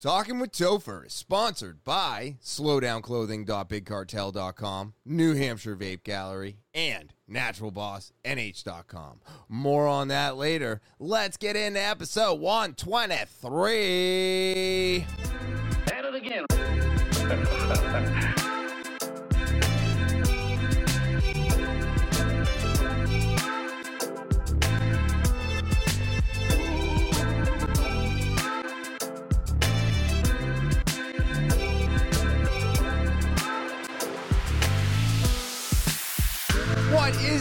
Talking with Topher is sponsored by slowdownclothing.bigcartel.com, New Hampshire Vape Gallery, and naturalbossnh.com. More on that later. Let's get into episode 123. At it again.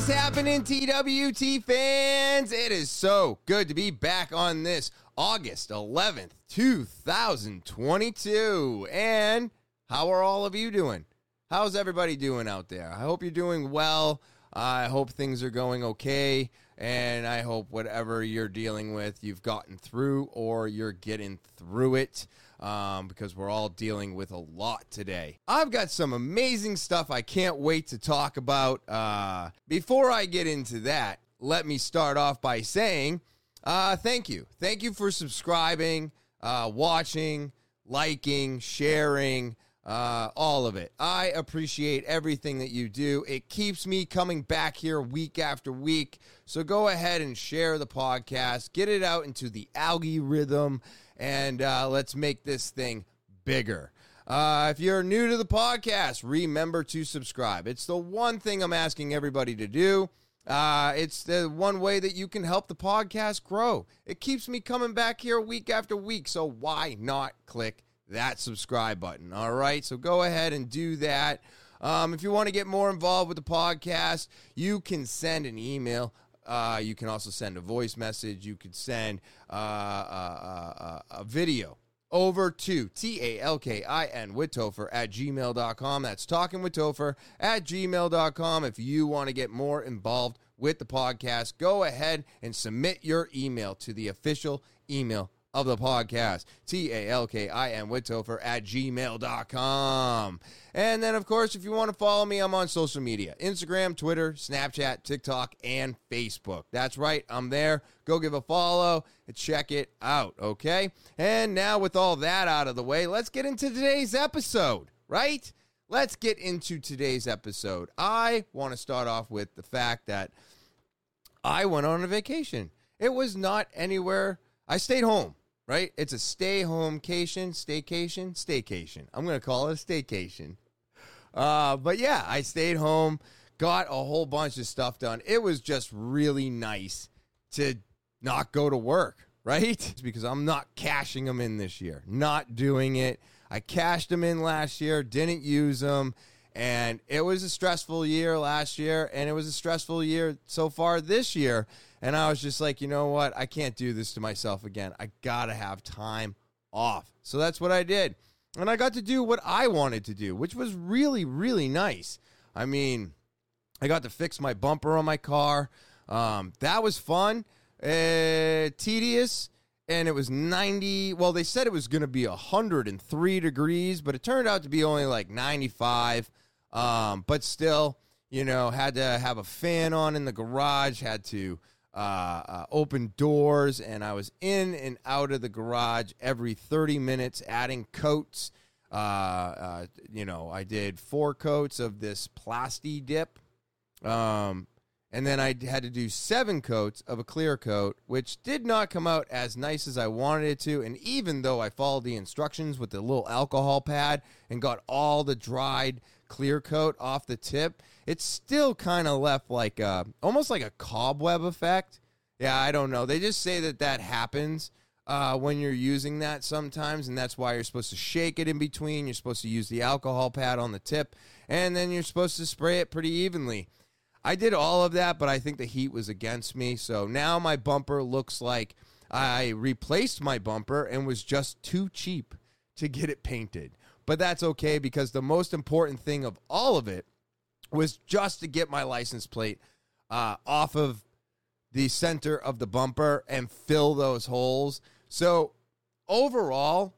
is happening, TWT fans? It is so good to be back on this August 11th, 2022. And how are all of you doing? How's everybody doing out there? I hope you're doing well. I hope things are going okay. And I hope whatever you're dealing with, you've gotten through or you're getting through it um, because we're all dealing with a lot today. I've got some amazing stuff I can't wait to talk about. Uh, before I get into that, let me start off by saying uh, thank you. Thank you for subscribing, uh, watching, liking, sharing. Uh, all of it. I appreciate everything that you do. It keeps me coming back here week after week. So go ahead and share the podcast, get it out into the algorithm, and uh, let's make this thing bigger. Uh, if you're new to the podcast, remember to subscribe. It's the one thing I'm asking everybody to do. Uh, it's the one way that you can help the podcast grow. It keeps me coming back here week after week. So why not click that subscribe button? All right. So go ahead and do that. Um, if you want to get more involved with the podcast, you can send an email. Uh, you can also send a voice message. You could send uh, uh, uh, a video over to T-A-L-K-I-N with Topher at gmail.com. That's talking with Topher at gmail.com. If you want to get more involved with the podcast, go ahead and submit your email to the official email of the podcast. T-A-L-K-I-N with Topher at gmail.com. And then, of course, if you want to follow me, I'm on social media. Instagram, Twitter, Snapchat, TikTok, and Facebook. That's right, I'm there. Go give a follow and check it out, okay? And now with all that out of the way, let's get into today's episode, right? Let's get into today's episode. I want to start off with the fact that I went on a vacation. It was not anywhere. I stayed home, right? It's a stay home cation, staycation, staycation. I'm going to call it a staycation. Uh, but yeah, I stayed home, got a whole bunch of stuff done. It was just really nice to not go to work, right? Because I'm not cashing them in this year, not doing it. I cashed them in last year, didn't use them. And it was a stressful year last year, and it was a stressful year so far this year. And I was just like, you know what? I can't do this to myself again. I got to have time off. So that's what I did. And I got to do what I wanted to do, which was really, really nice. I mean, I got to fix my bumper on my car. Um, that was fun, uh, tedious, and it was 90. Well, they said it was going to be 103 degrees, but it turned out to be only like 95. Um, but still, you know, had to have a fan on in the garage, had to uh, uh, open doors, and I was in and out of the garage every 30 minutes, adding coats. Uh, uh, you know, I did four coats of this plasti dip. Um, and then I had to do seven coats of a clear coat, which did not come out as nice as I wanted it to. And even though I followed the instructions with the little alcohol pad and got all the dried clear coat off the tip, it's still kind of left like a, almost like a cobweb effect. Yeah, I don't know. They just say that that happens uh, when you're using that sometimes, and that's why you're supposed to shake it in between. You're supposed to use the alcohol pad on the tip, and then you're supposed to spray it pretty evenly. I did all of that, but I think the heat was against me. So now my bumper looks like I replaced my bumper and was just too cheap to get it painted. But that's okay because the most important thing of all of it was just to get my license plate uh, off of the center of the bumper and fill those holes. So overall,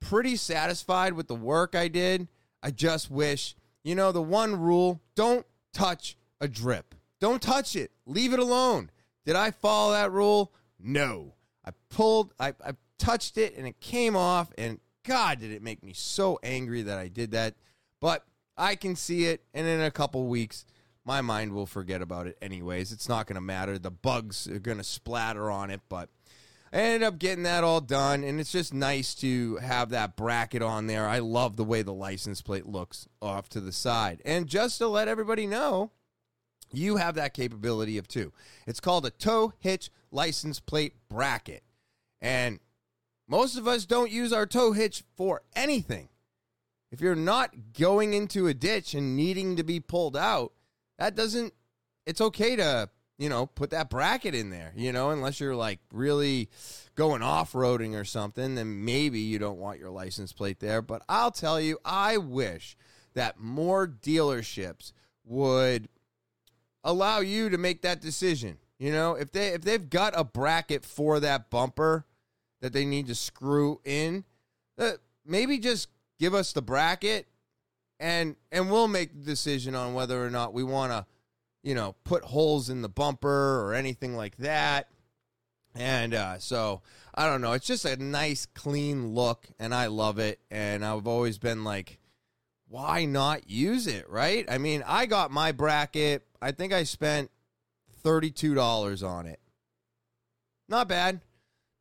pretty satisfied with the work I did. I just wish, you know, the one rule don't touch a drip. Don't touch it. Leave it alone. Did I follow that rule? No. I pulled, I, I touched it and it came off. And God, did it make me so angry that I did that. But I can see it. And in a couple weeks, my mind will forget about it anyways. It's not going to matter. The bugs are going to splatter on it. But I ended up getting that all done. And it's just nice to have that bracket on there. I love the way the license plate looks off to the side. And just to let everybody know, you have that capability of two. It's called a tow hitch license plate bracket. And most of us don't use our tow hitch for anything. If you're not going into a ditch and needing to be pulled out, that doesn't, it's okay to, you know, put that bracket in there, you know, unless you're like really going off roading or something, then maybe you don't want your license plate there. But I'll tell you, I wish that more dealerships would allow you to make that decision. You know, if they if they've got a bracket for that bumper that they need to screw in, uh, maybe just give us the bracket and and we'll make the decision on whether or not we want to, you know, put holes in the bumper or anything like that. And uh, so I don't know. It's just a nice, clean look, and I love it. And I've always been like, why not use it, right? I mean, I got my bracket. I think I spent $32 on it. Not bad.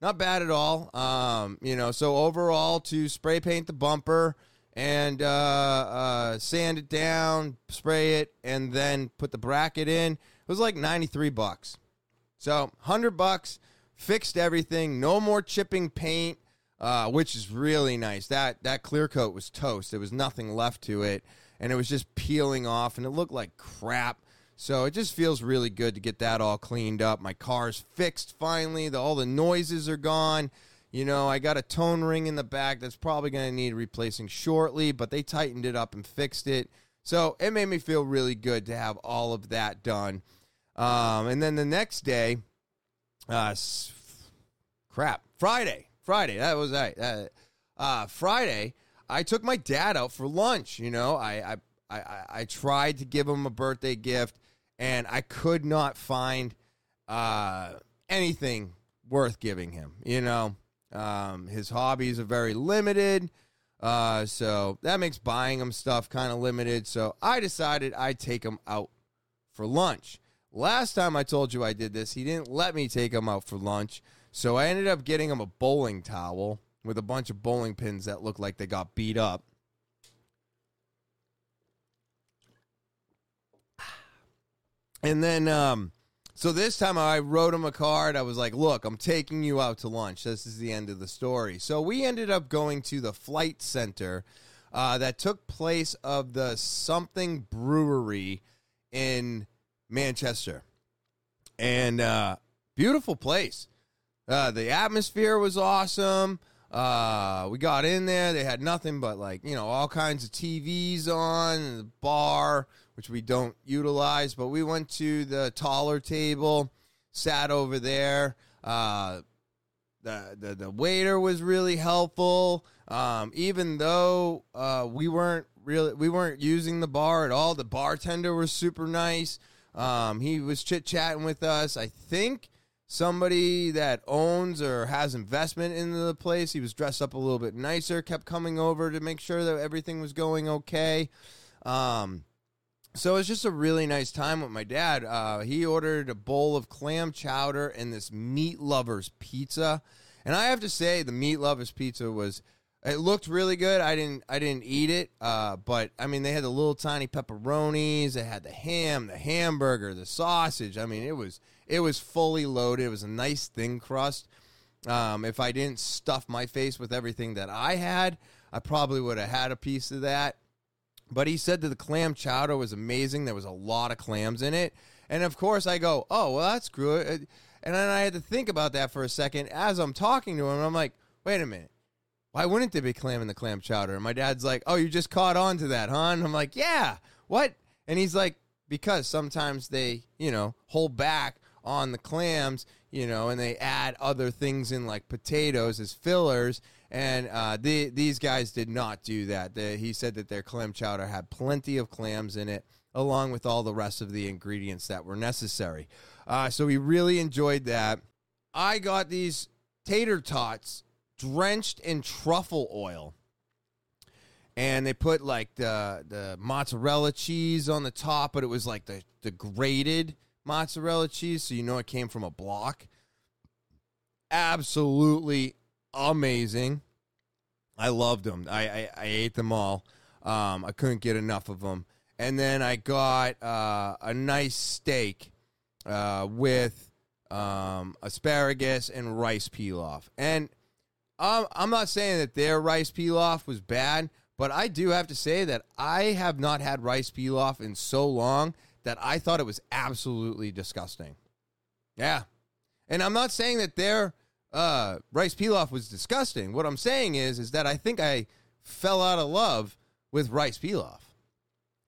Not bad at all. Um, you know, so overall to spray paint the bumper and uh, uh, sand it down, spray it, and then put the bracket in, it was like 93 bucks. So 100 bucks, fixed everything, no more chipping paint uh, which is really nice. That that clear coat was toast. There was nothing left to it, and it was just peeling off, and it looked like crap. So it just feels really good to get that all cleaned up. My car's fixed finally. The, all the noises are gone. You know, I got a tone ring in the back that's probably going to need replacing shortly, but they tightened it up and fixed it. So it made me feel really good to have all of that done. Um, and then the next day, uh, crap, Friday, Friday. That was right. Uh, uh, Friday, I took my dad out for lunch. You know, I, I, I, I tried to give him a birthday gift, and I could not find uh, anything worth giving him. You know, um, his hobbies are very limited. Uh, so that makes buying him stuff kind of limited. So I decided I'd take him out for lunch. Last time I told you I did this, he didn't let me take him out for lunch. So I ended up getting him a bowling towel with a bunch of bowling pins that looked like they got beat up. And then, um, so this time I wrote him a card. I was like, look, I'm taking you out to lunch. This is the end of the story. So we ended up going to the flight center uh, that took place of the something brewery in Manchester. And uh, beautiful place. Uh, the atmosphere was awesome. Uh, we got in there. They had nothing but like you know all kinds of TVs on the bar, which we don't utilize. But we went to the taller table, sat over there. Uh, the, the the waiter was really helpful. Um, even though uh, we weren't really we weren't using the bar at all, the bartender was super nice. Um, he was chit chatting with us. I think somebody that owns or has investment in the place. He was dressed up a little bit nicer, kept coming over to make sure that everything was going okay. Um, so it was just a really nice time with my dad. Uh, he ordered a bowl of clam chowder and this meat lovers pizza. And I have to say, the meat lovers pizza was it looked really good. I didn't I didn't eat it, uh, but I mean they had the little tiny pepperonis. They had the ham, the hamburger, the sausage. I mean it was it was fully loaded. It was a nice thin crust. Um, if I didn't stuff my face with everything that I had, I probably would have had a piece of that. But he said that the clam chowder was amazing. There was a lot of clams in it, and of course I go, oh well that's good. And then I had to think about that for a second as I'm talking to him. I'm like, wait a minute why wouldn't there be clam in the clam chowder? And my dad's like, oh, you just caught on to that, huh? And I'm like, yeah, what? And he's like, because sometimes they, you know, hold back on the clams, you know, and they add other things in like potatoes as fillers. And uh, the, these guys did not do that. The, he said that their clam chowder had plenty of clams in it, along with all the rest of the ingredients that were necessary. Uh, so we really enjoyed that. I got these tater tots drenched in truffle oil. And they put like the the mozzarella cheese on the top, but it was like the, the grated mozzarella cheese, so you know it came from a block. Absolutely amazing. I loved them. I, I, I ate them all. Um, I couldn't get enough of them. And then I got uh, a nice steak uh, with um, asparagus and rice pilaf. And I'm not saying that their rice pilaf was bad, but I do have to say that I have not had rice pilaf in so long that I thought it was absolutely disgusting. Yeah. And I'm not saying that their uh, rice pilaf was disgusting. What I'm saying is, is that I think I fell out of love with rice pilaf.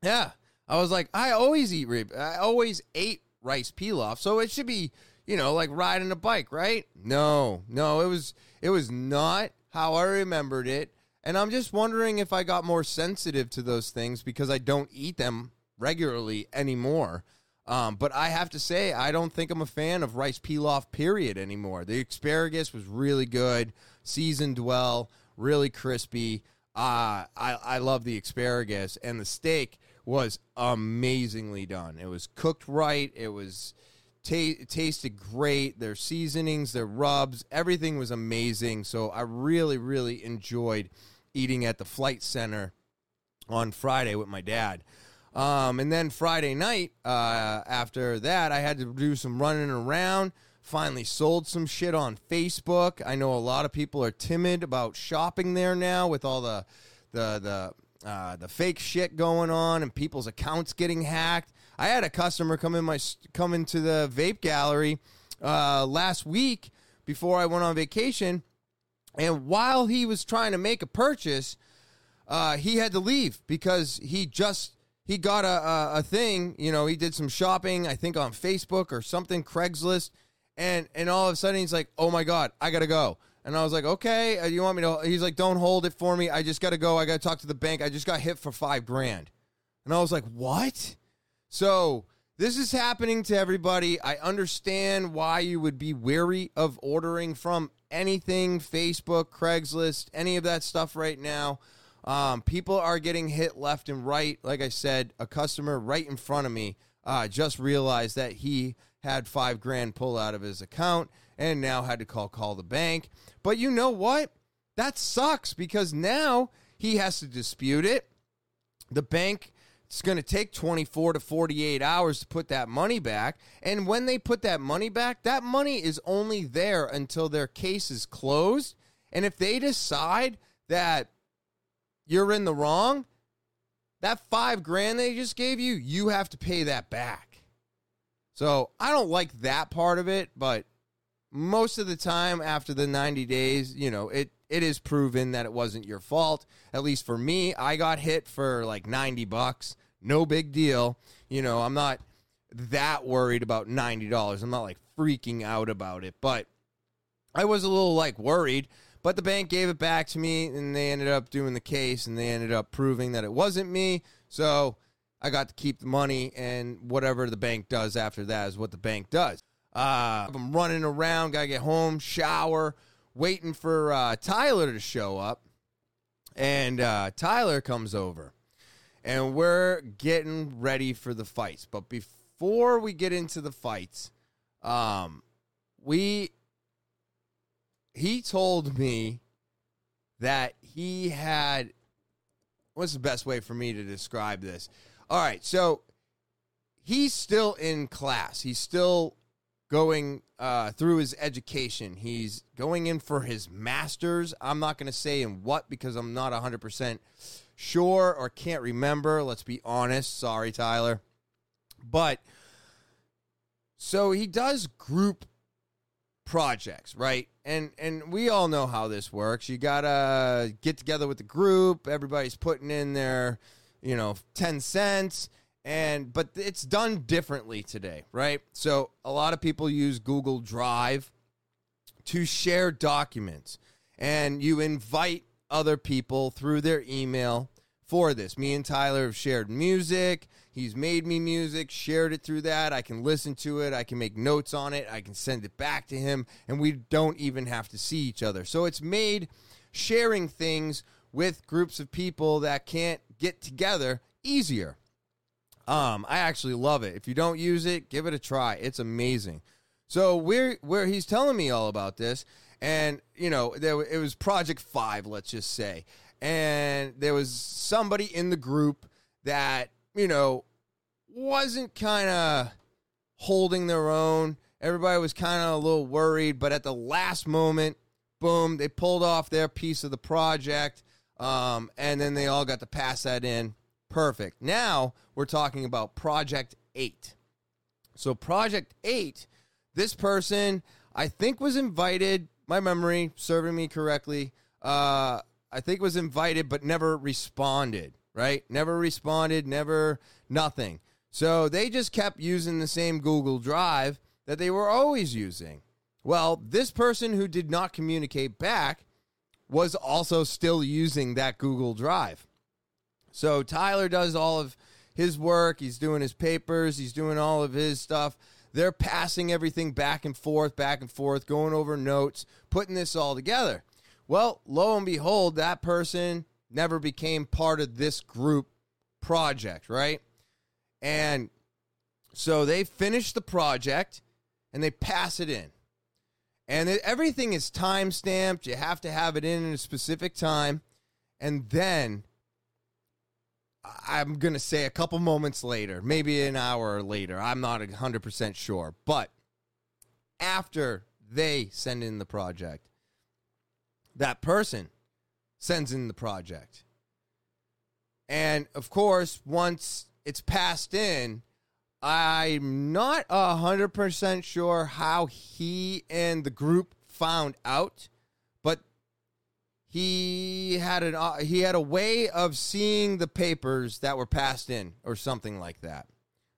Yeah. I was like, I always eat rib. I always ate rice pilaf, so it should be, you know, like riding a bike, right? No, no, it was it was not how I remembered it. And I'm just wondering if I got more sensitive to those things because I don't eat them regularly anymore. Um, but I have to say, I don't think I'm a fan of rice pilaf, period, anymore. The asparagus was really good, seasoned well, really crispy. Uh, I, I love the asparagus, and the steak was amazingly done. It was cooked right. It was t- tasted great. Their seasonings, their rubs, everything was amazing. So I really, really enjoyed eating at the flight center on Friday with my dad. Um, and then Friday night, uh, after that, I had to do some running around. Finally, sold some shit on Facebook. I know a lot of people are timid about shopping there now with all the the the uh, the fake shit going on and people's accounts getting hacked. I had a customer come in my come into the vape gallery uh, last week before I went on vacation, and while he was trying to make a purchase, uh, he had to leave because he just he got a, a, a thing. You know, he did some shopping, I think on Facebook or something, Craigslist, and and all of a sudden he's like, "Oh my god, I gotta go." And I was like, "Okay, uh, you want me to?" He's like, "Don't hold it for me. I just gotta go. I gotta talk to the bank. I just got hit for five grand." And I was like, "What?" So this is happening to everybody. I understand why you would be wary of ordering from anything Facebook, Craigslist, any of that stuff right now. Um, people are getting hit left and right. Like I said, a customer right in front of me uh, just realized that he had five grand pulled out of his account and now had to call call the bank. But you know what? That sucks because now he has to dispute it. The bank it's going to take 24 to 48 hours to put that money back. And when they put that money back, that money is only there until their case is closed. And if they decide that you're in the wrong, that five grand they just gave you, you have to pay that back. So I don't like that part of it, but most of the time after the 90 days, you know, it it is proven that it wasn't your fault. At least for me, I got hit for like 90 bucks. No big deal. You know, I'm not that worried about $90. I'm not like freaking out about it, but I was a little like worried but the bank gave it back to me, and they ended up doing the case, and they ended up proving that it wasn't me. So I got to keep the money, and whatever the bank does after that is what the bank does. Uh, I'm running around, gotta get home, shower, waiting for uh, Tyler to show up. And uh, Tyler comes over, and we're getting ready for the fights. But before we get into the fights, um, we he told me that he had what's the best way for me to describe this? All right, so he's still in class. He's still going uh, through his education. He's going in for his master's. I'm not going to say in what because I'm not 100% sure or can't remember. Let's be honest. Sorry, Tyler. But so he does group projects, right? And and we all know how this works. You gotta get together with the group. Everybody's putting in their, you know, ten cents, and but it's done differently today, right? So a lot of people use Google Drive to share documents, and you invite other people through their email for this. Me and Tyler have shared music. He's made me music, shared it through that. I can listen to it. I can make notes on it. I can send it back to him, and we don't even have to see each other. So it's made sharing things with groups of people that can't get together easier. Um, I actually love it. If you don't use it, give it a try. It's amazing. So where where he's telling me all about this, and you know, there it was Project Five, let's just say, and there was somebody in the group that you know wasn't kind of holding their own. Everybody was kind of a little worried, but at the last moment, boom, they pulled off their piece of the project, um, and then they all got to pass that in. Perfect. Now we're talking about Project 8. So, Project 8, this person, I think, was invited, my memory serving me correctly, uh, I think was invited but never responded, right? Never responded, never nothing. So they just kept using the same Google Drive that they were always using. Well, this person who did not communicate back was also still using that Google Drive. So Tyler does all of his work, he's doing his papers, he's doing all of his stuff. They're passing everything back and forth, back and forth, going over notes, putting this all together. Well, lo and behold, that person never became part of this group project, right? And so they finish the project and they pass it in. And it, everything is time stamped. You have to have it in at a specific time. And then I'm going to say a couple moments later, maybe an hour later. I'm not 100% sure. But after they send in the project, that person sends in the project. And of course, once it's passed in, I'm not 100% sure how he and the group found out, but he had an uh, he had a way of seeing the papers that were passed in or something like that.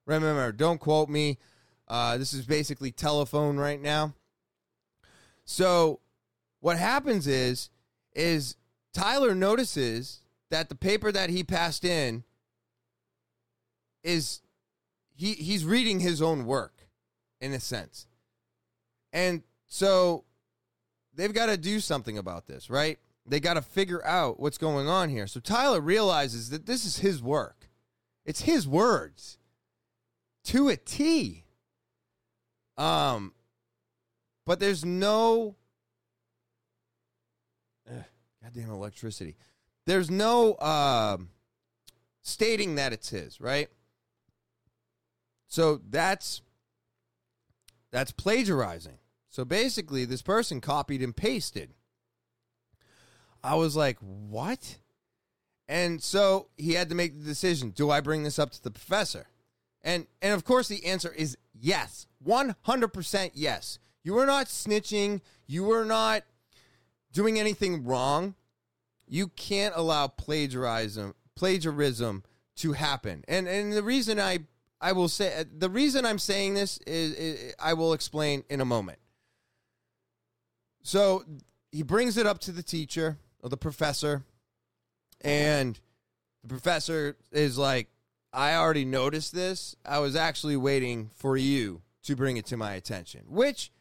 Remember, don't quote me. Uh, this is basically telephone right now. So what happens is is Tyler notices that the paper that he passed in is he he's reading his own work in a sense. And so they've got to do something about this, right? They got to figure out what's going on here. So Tyler realizes that this is his work. It's his words to a T. Um but there's no goddamn electricity. There's no uh, stating that it's his, right? So that's that's plagiarizing. So basically, this person copied and pasted. I was like, what? And so he had to make the decision do I bring this up to the professor? And, and of course, the answer is yes 100% yes. You are not snitching. You are not doing anything wrong. You can't allow plagiarism plagiarism to happen. And, and the reason I I will say uh, the reason I'm saying this is, is, I will explain in a moment. So he brings it up to the teacher or the professor, and the professor is like, "I already noticed this. I was actually waiting for you to bring it to my attention," which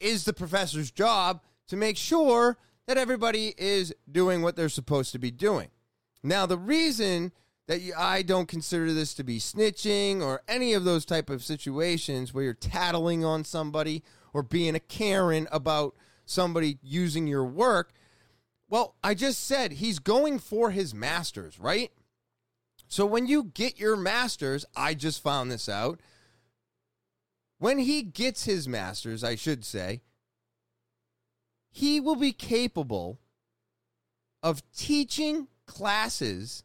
is the professor's job to make sure that everybody is doing what they're supposed to be doing. Now, the reason that I don't consider this to be snitching or any of those type of situations where you're tattling on somebody or being a Karen about somebody using your work. Well, I just said he's going for his masters, right? So when you get your masters, I just found this out. When he gets his masters, I should say, he will be capable of teaching classes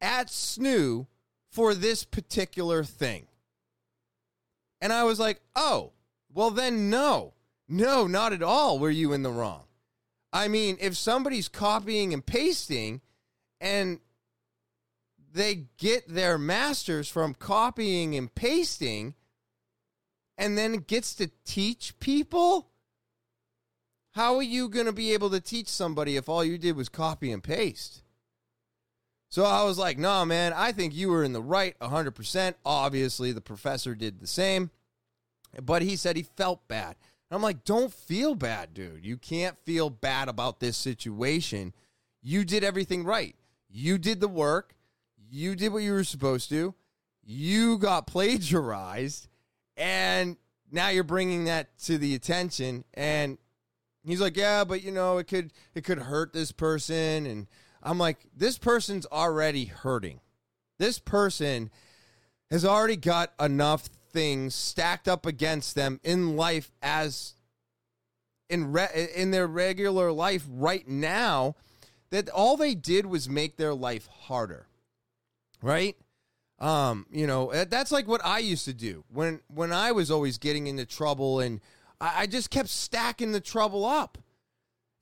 at SNU for this particular thing. And I was like, oh, well, then no. No, not at all were you in the wrong. I mean, if somebody's copying and pasting and they get their masters from copying and pasting and then gets to teach people, how are you going to be able to teach somebody if all you did was copy and paste? So I was like, no, man, I think you were in the right 100%. Obviously, the professor did the same, but he said he felt bad. I'm like, don't feel bad, dude. You can't feel bad about this situation. You did everything right. You did the work. You did what you were supposed to. You got plagiarized. And now you're bringing that to the attention. And he's like, yeah, but you know, it could it could hurt this person. And I'm like, this person's already hurting. This person has already got enough things stacked up against them in life as in re- in their regular life right now that all they did was make their life harder. Right? Um, you know, that's like what I used to do when when I was always getting into trouble and I, I just kept stacking the trouble up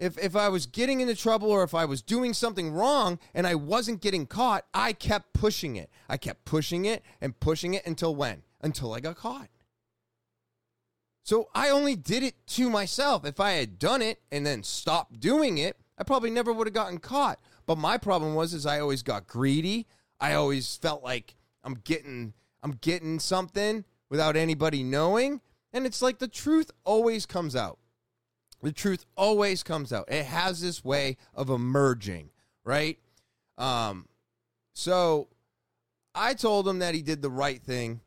if if I was getting into trouble or if I was doing something wrong and I wasn't getting caught, I kept pushing it. I kept pushing it and pushing it until when? Until I got caught. So I only did it to myself. If I had done it and then stopped doing it, I probably never would have gotten caught. But my problem was is I always got greedy. I always felt like I'm getting I'm getting something without anybody knowing, and it's like the truth always comes out. The truth always comes out. It has this way of emerging, right? Um, so I told him that he did the right thing.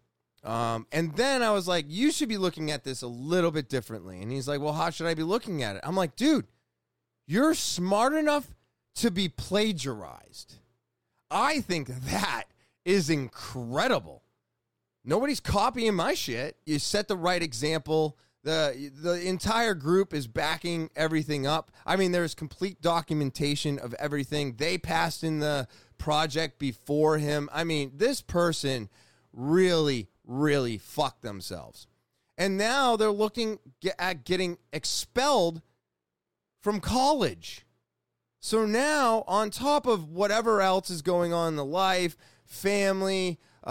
Um, and then I was like, you should be looking at this a little bit differently. And he's like, well, how should I be looking at it? I'm like, dude, you're smart enough to be plagiarized. I think that is incredible. Nobody's copying my shit. You set the right example the the entire group is backing everything up. I mean, there's complete documentation of everything. They passed in the project before him. I mean, this person really, really fucked themselves. And now they're looking at getting expelled from college. So now, on top of whatever else is going on in the life, family, uh,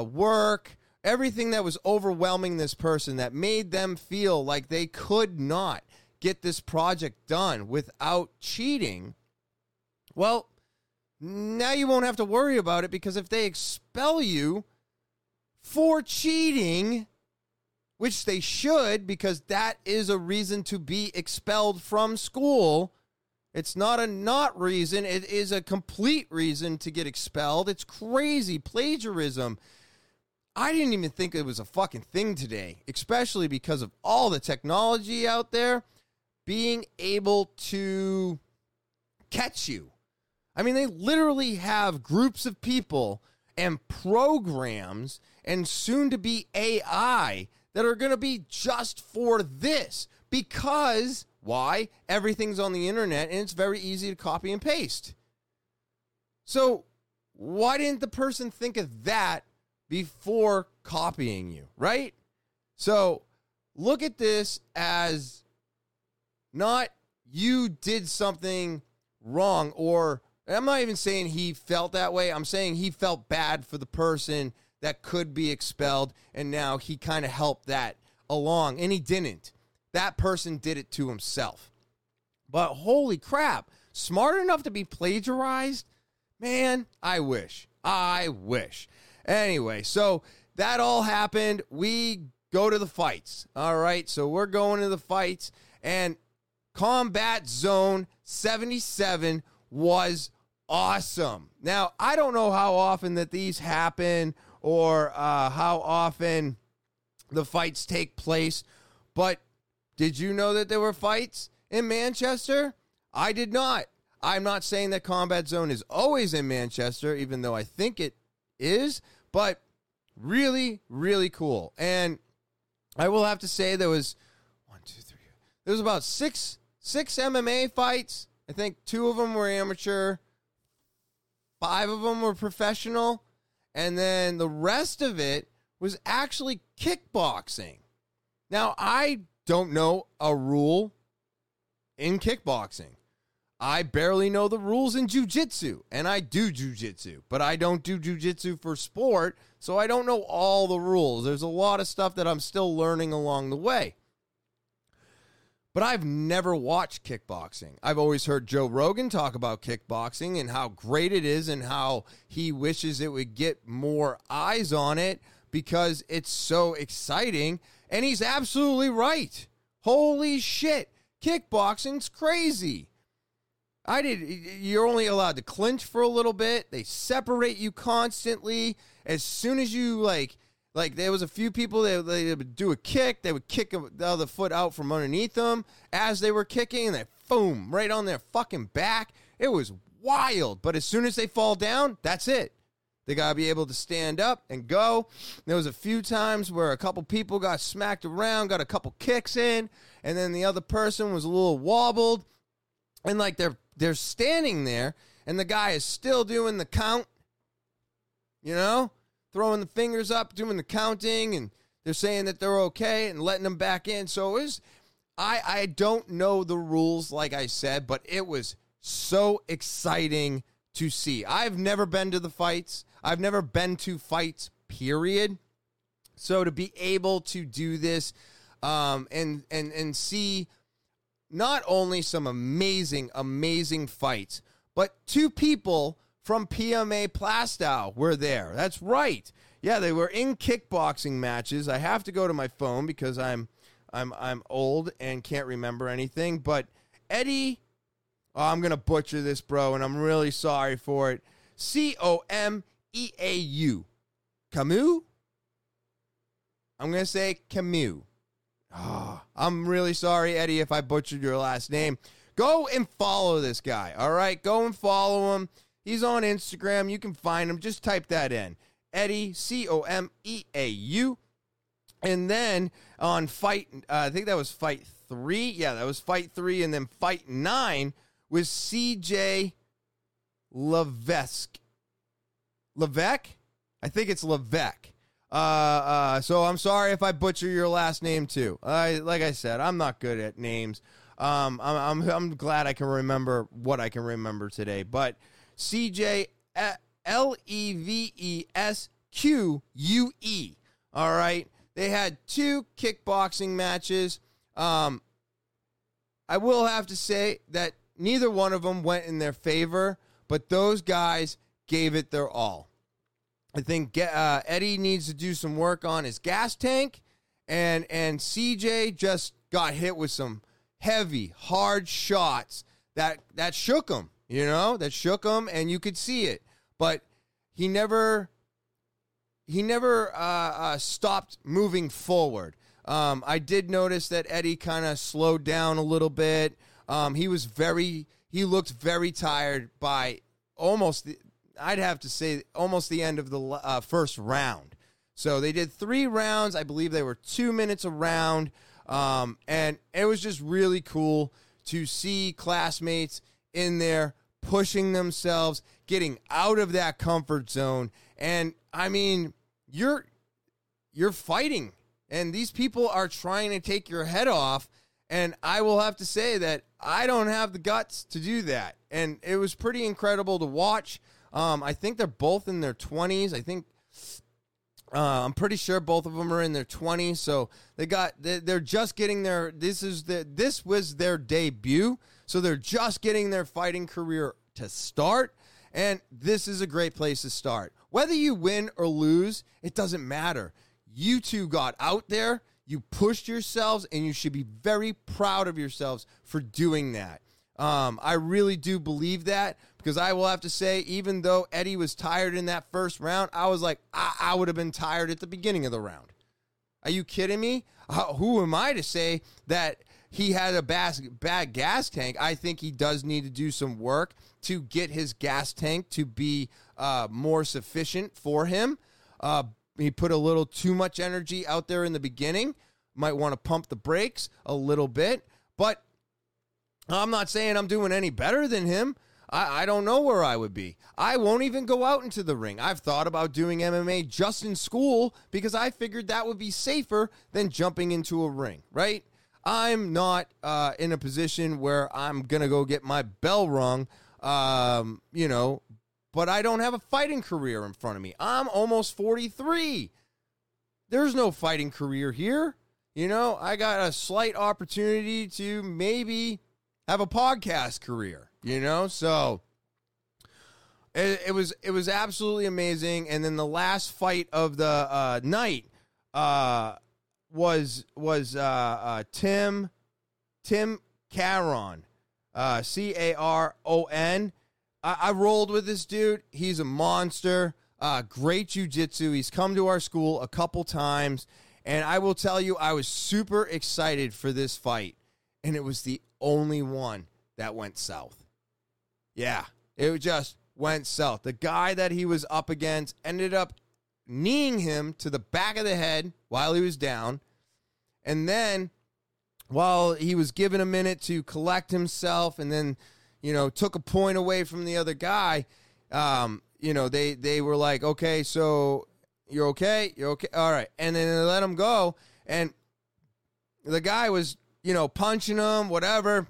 uh, work, everything that was overwhelming this person that made them feel like they could not get this project done without cheating, well, now you won't have to worry about it because if they expel you for cheating, which they should because that is a reason to be expelled from school. It's not a not reason, it is a complete reason to get expelled. It's crazy plagiarism I didn't even think it was a fucking thing today, especially because of all the technology out there being able to catch you. I mean, they literally have groups of people and programs and soon to be AI that are going to be just for this because why? Everything's on the internet and it's very easy to copy and paste. So, why didn't the person think of that before copying you, right? So look at this as not you did something wrong or I'm not even saying he felt that way. I'm saying he felt bad for the person that could be expelled and now he kind of helped that along and he didn't. That person did it to himself. But holy crap, smart enough to be plagiarized? Man, I wish. I wish. Anyway, so that all happened. We go to the fights. All right. So we're going to the fights. And Combat Zone 77 was awesome. Now, I don't know how often that these happen or uh, how often the fights take place, but did you know that there were fights in Manchester? I did not. I'm not saying that Combat Zone is always in Manchester, even though I think it is. But really, really cool. And I will have to say there was one, two, three. There was about six six MMA fights. I think two of them were amateur, five of them were professional, and then the rest of it was actually kickboxing. Now I don't know a rule in kickboxing. I barely know the rules in jujitsu, and I do jujitsu, but I don't do jujitsu for sport, so I don't know all the rules. There's a lot of stuff that I'm still learning along the way. but I've never watched kickboxing. I've always heard Joe Rogan talk about kickboxing and how great it is and how he wishes it would get more eyes on it because it's so exciting. And he's absolutely right. Holy shit. Kickboxing's crazy. I did. You're only allowed to clinch for a little bit. They separate you constantly. As soon as you like, like there was a few people that they would do a kick. They would kick the other foot out from underneath them as they were kicking, and they boom right on their fucking back. It was wild. But as soon as they fall down, that's it. They got to be able to stand up and go. There was a few times where a couple people got smacked around, got a couple kicks in, and then the other person was a little wobbled. And like they're they're standing there and the guy is still doing the count. You know? Throwing the fingers up, doing the counting and they're saying that they're okay and letting them back in. So it was I I don't know the rules like I said, but it was so exciting to see. I've never been to the fights. I've never been to fights, period. So to be able to do this um, and and and see not only some amazing, amazing fights, but two people from PMA Plaistow were there. That's right. Yeah, they were in kickboxing matches. I have to go to my phone because I'm I'm I'm old and can't remember anything. But Eddie, oh, I'm gonna butcher this, bro, and I'm really sorry for it. C O M E A U. Camus? I'm going to say Camus. Oh, I'm really sorry, Eddie, if I butchered your last name. Go and follow this guy, all right? Go and follow him. He's on Instagram. You can find him. Just type that in Eddie, C O M E A U. And then on fight, uh, I think that was fight three. Yeah, that was fight three. And then fight nine was CJ Levesque. Levesque? I think it's Levesque. Uh, uh, so I'm sorry if I butcher your last name too. I, like I said, I'm not good at names. Um, I'm, I'm, I'm glad I can remember what I can remember today. But CJ L E V E S Q U E. All right. They had two kickboxing matches. Um, I will have to say that neither one of them went in their favor, but those guys gave it their all. I think uh, Eddie needs to do some work on his gas tank, and and CJ just got hit with some heavy, hard shots that that shook him. You know, that shook him, and you could see it. But he never he never uh, uh, stopped moving forward. Um, I did notice that Eddie kind of slowed down a little bit. Um, he was very he looked very tired by almost I'd have to say almost the end of the uh, first round. So they did three rounds. I believe they were two minutes a round. Um, and it was just really cool to see classmates in there pushing themselves, getting out of that comfort zone. And I mean, you're you're fighting and these people are trying to take your head off and I will have to say that I don't have the guts to do that. And it was pretty incredible to watch. Um, I think they're both in their 20s. I think uh, I'm pretty sure both of them are in their 20s. So they got they're just getting their this is the this was their debut. So they're just getting their fighting career to start. And this is a great place to start. Whether you win or lose, it doesn't matter. You two got out there, you pushed yourselves, and you should be very proud of yourselves for doing that. Um, I really do believe that because I will have to say, even though Eddie was tired in that first round, I was like, I, I would have been tired at the beginning of the round. Are you kidding me? Uh, who am I to say that he had a bas- bad gas tank? I think he does need to do some work to get his gas tank to be uh, more sufficient for him. Uh, he put a little too much energy out there in the beginning. Might want to pump the brakes a little bit, but I'm not saying I'm doing any better than him. I, I don't know where I would be. I won't even go out into the ring. I've thought about doing MMA just in school because I figured that would be safer than jumping into a ring, right? I'm not uh, in a position where I'm going to go get my bell rung, um, you know, but I don't have a fighting career in front of me. I'm almost 43. There's no fighting career here. you know, I got a slight opportunity to maybe have a podcast career, you know? So it, it was it was absolutely amazing. And then the last fight of the uh, night uh, was was uh, uh, Tim Tim Caron, uh, C A R O N. I, I rolled with this dude. He's a monster. Uh, great jujitsu. He's come to our school a couple times, and I will tell you, I was super excited for this fight, and it was the only one that went south. Yeah, it just went south. The guy that he was up against ended up kneeing him to the back of the head while he was down, and then while he was given a minute to collect himself, and then you know took a point away from the other guy. Um, you know, they they were like, okay, so you're okay, you're okay, all right, and then they let him go, and the guy was, you know, punching him, whatever,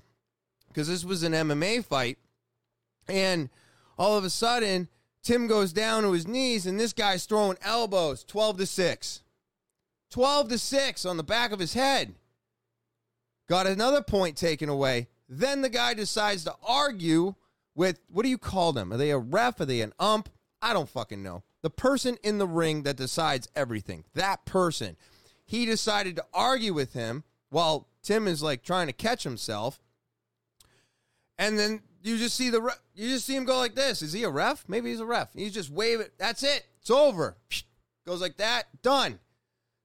because this was an MMA fight, and all of a sudden, Tim goes down to his knees, and this guy's throwing elbows, twelve to six, twelve to six on the back of his head. Got another point taken away. Then the guy decides to argue with what do you call them? Are they a ref? Are they an ump? I don't fucking know. The person in the ring that decides everything. That person. He decided to argue with him while Tim is like trying to catch himself. And then you just see the re- you just see him go like this. Is he a ref? Maybe he's a ref. He's just wave it. That's it. It's over. Goes like that. Done.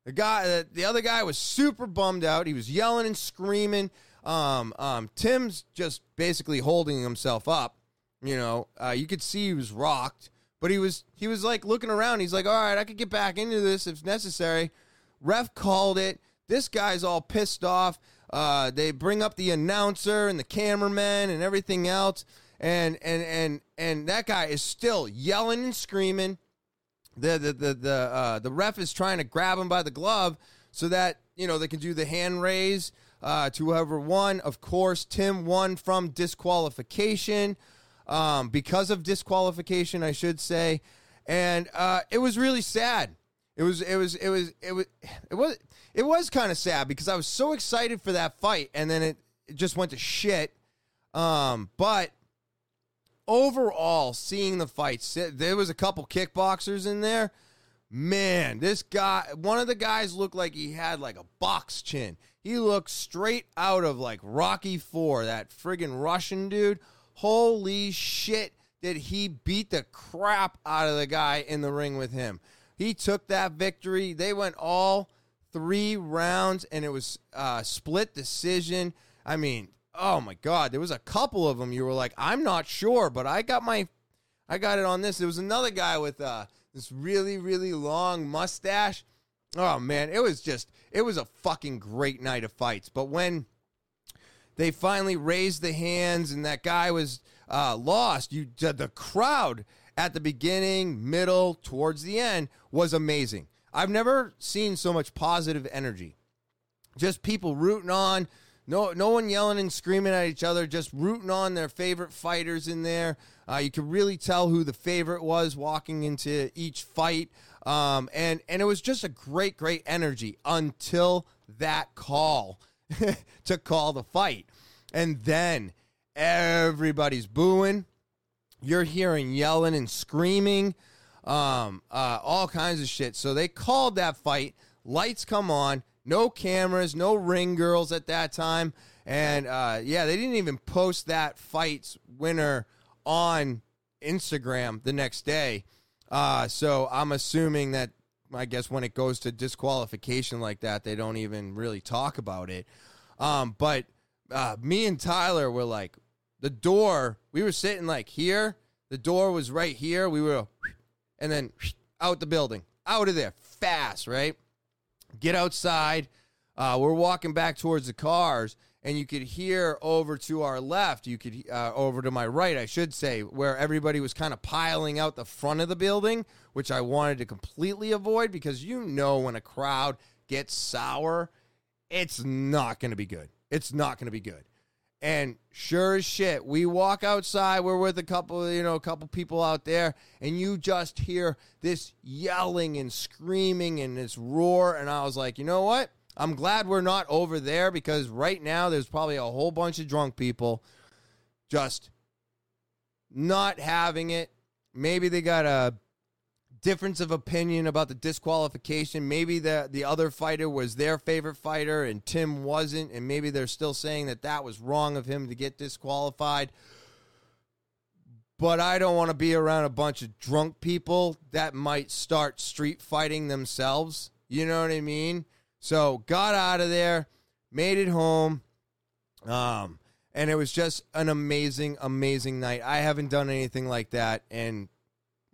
The guy, the, the other guy was super bummed out. He was yelling and screaming. Um, um, Tim's just basically holding himself up. You know, uh, you could see he was rocked, but he was he was like looking around. He's like, all right, I could get back into this if necessary. Ref called it. This guy's all pissed off. Uh, they bring up the announcer and the cameraman and everything else, and and and and that guy is still yelling and screaming. The the the the uh, the ref is trying to grab him by the glove so that you know they can do the hand raise uh, to whoever won. Of course, Tim won from disqualification um, because of disqualification, I should say, and uh, it was really sad. It was it was it was it was it was it was kind of sad because I was so excited for that fight, and then it, it just went to shit. Um, but overall, seeing the fights, there was a couple kickboxers in there. Man, this guy, one of the guys looked like he had like a box chin. He looked straight out of like Rocky Four, that friggin' Russian dude. Holy shit, did he beat the crap out of the guy in the ring with him? He took that victory. They went all three rounds, and it was uh, split decision. I mean, oh my god, there was a couple of them. You were like, I'm not sure, but I got my, I got it on this. There was another guy with uh, this really really long mustache. Oh man, it was just, it was a fucking great night of fights. But when they finally raised the hands and that guy was uh, lost, you the crowd at the beginning, middle, towards the end was amazing. I've never seen so much positive energy. Just people rooting on, no no one yelling and screaming at each other, just rooting on their favorite fighters in there. Uh, you could really tell who the favorite was walking into each fight. Um, and and it was just a great, great energy until that call to call the fight. And then everybody's booing. You're hearing yelling and screaming, um, uh, all kinds of shit. So they called that fight. Lights come on, no cameras, no ring girls at that time. And uh, yeah, they didn't even post that fight's winner on Instagram the next day. Uh, so I'm assuming that I guess when it goes to disqualification like that, they don't even really talk about it. Um, but uh, me and Tyler were like, the door, we were sitting like here. The door was right here. We were, and then out the building, out of there, fast, right? Get outside. Uh, we're walking back towards the cars, and you could hear over to our left, you could uh, over to my right, I should say, where everybody was kind of piling out the front of the building, which I wanted to completely avoid because you know when a crowd gets sour, it's not going to be good. It's not going to be good. And sure as shit, we walk outside. We're with a couple, you know, a couple people out there, and you just hear this yelling and screaming and this roar. And I was like, you know what? I'm glad we're not over there because right now there's probably a whole bunch of drunk people just not having it. Maybe they got a difference of opinion about the disqualification. Maybe the the other fighter was their favorite fighter and Tim wasn't, and maybe they're still saying that that was wrong of him to get disqualified. But I don't want to be around a bunch of drunk people that might start street fighting themselves. You know what I mean? So got out of there, made it home. Um, and it was just an amazing, amazing night. I haven't done anything like that, and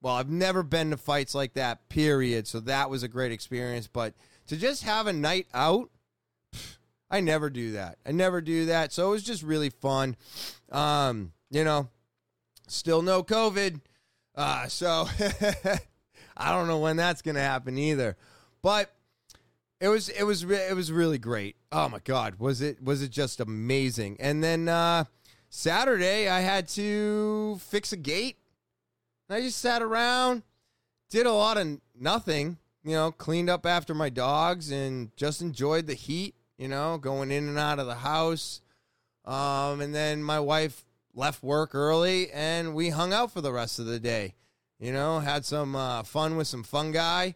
well, I've never been to fights like that, period. So that was a great experience. But to just have a night out, I never do that. I never do that. So it was just really fun. Um, you know, still no COVID. Uh, so I don't know when that's going to happen either. But it was it was it was really great. Oh my god, was it was it just amazing? And then uh Saturday I had to fix a gate. I just sat around, did a lot of nothing, you know, cleaned up after my dogs and just enjoyed the heat, you know, going in and out of the house. Um and then my wife left work early and we hung out for the rest of the day. You know, had some uh, fun with some fungi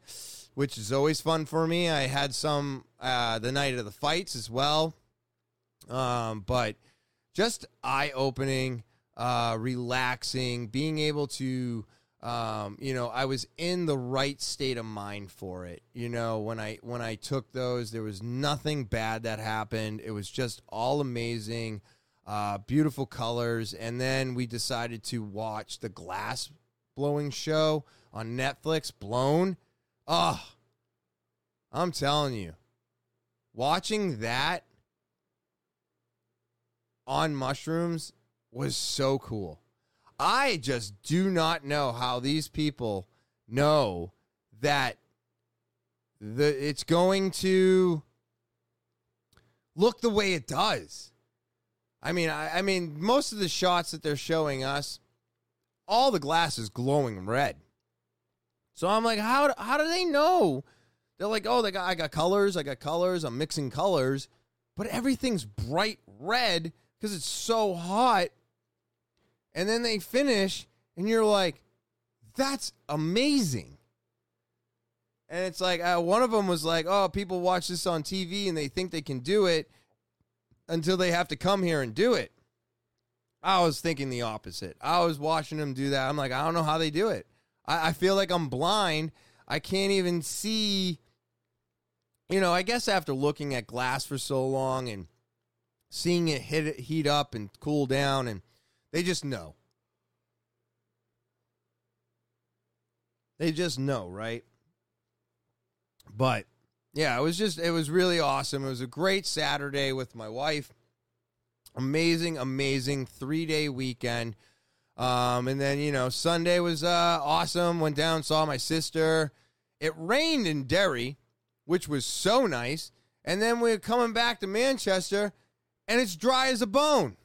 which is always fun for me. I had some uh, the night of the fights as well, um, but just eye opening, uh, relaxing, being able to. Um, you know, I was in the right state of mind for it. You know, when I when I took those, there was nothing bad that happened. It was just all amazing, uh, beautiful colors. And then we decided to watch the glass blowing show on Netflix, Blown. Oh, I'm telling you, watching that on mushrooms was so cool. I just do not know how these people know that the it's going to look the way it does. I mean, I, I mean, most of the shots that they're showing us, all the glass is glowing red. So I'm like, how how do they know? They're like, oh, they got I got colors, I got colors, I'm mixing colors, but everything's bright red because it's so hot. And then they finish, and you're like, that's amazing. And it's like uh, one of them was like, oh, people watch this on TV and they think they can do it until they have to come here and do it. I was thinking the opposite. I was watching them do that. I'm like, I don't know how they do it. I, I feel like I'm blind. I can't even see. You know, I guess after looking at glass for so long and seeing it hit it, heat up and cool down, and they just know. They just know, right? But yeah, it was just it was really awesome. It was a great Saturday with my wife. Amazing, amazing three day weekend. Um, and then, you know, Sunday was uh, awesome. Went down, saw my sister. It rained in Derry, which was so nice. And then we're coming back to Manchester, and it's dry as a bone.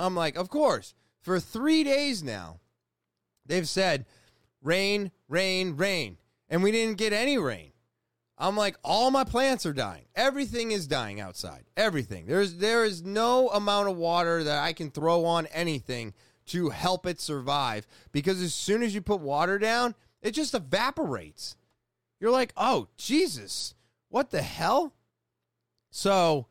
I'm like, of course. For three days now, they've said rain, rain, rain. And we didn't get any rain. I'm like, all my plants are dying. Everything is dying outside. Everything. There's there is no amount of water that I can throw on anything to help it survive because as soon as you put water down, it just evaporates. You're like, oh, Jesus, what the hell? So,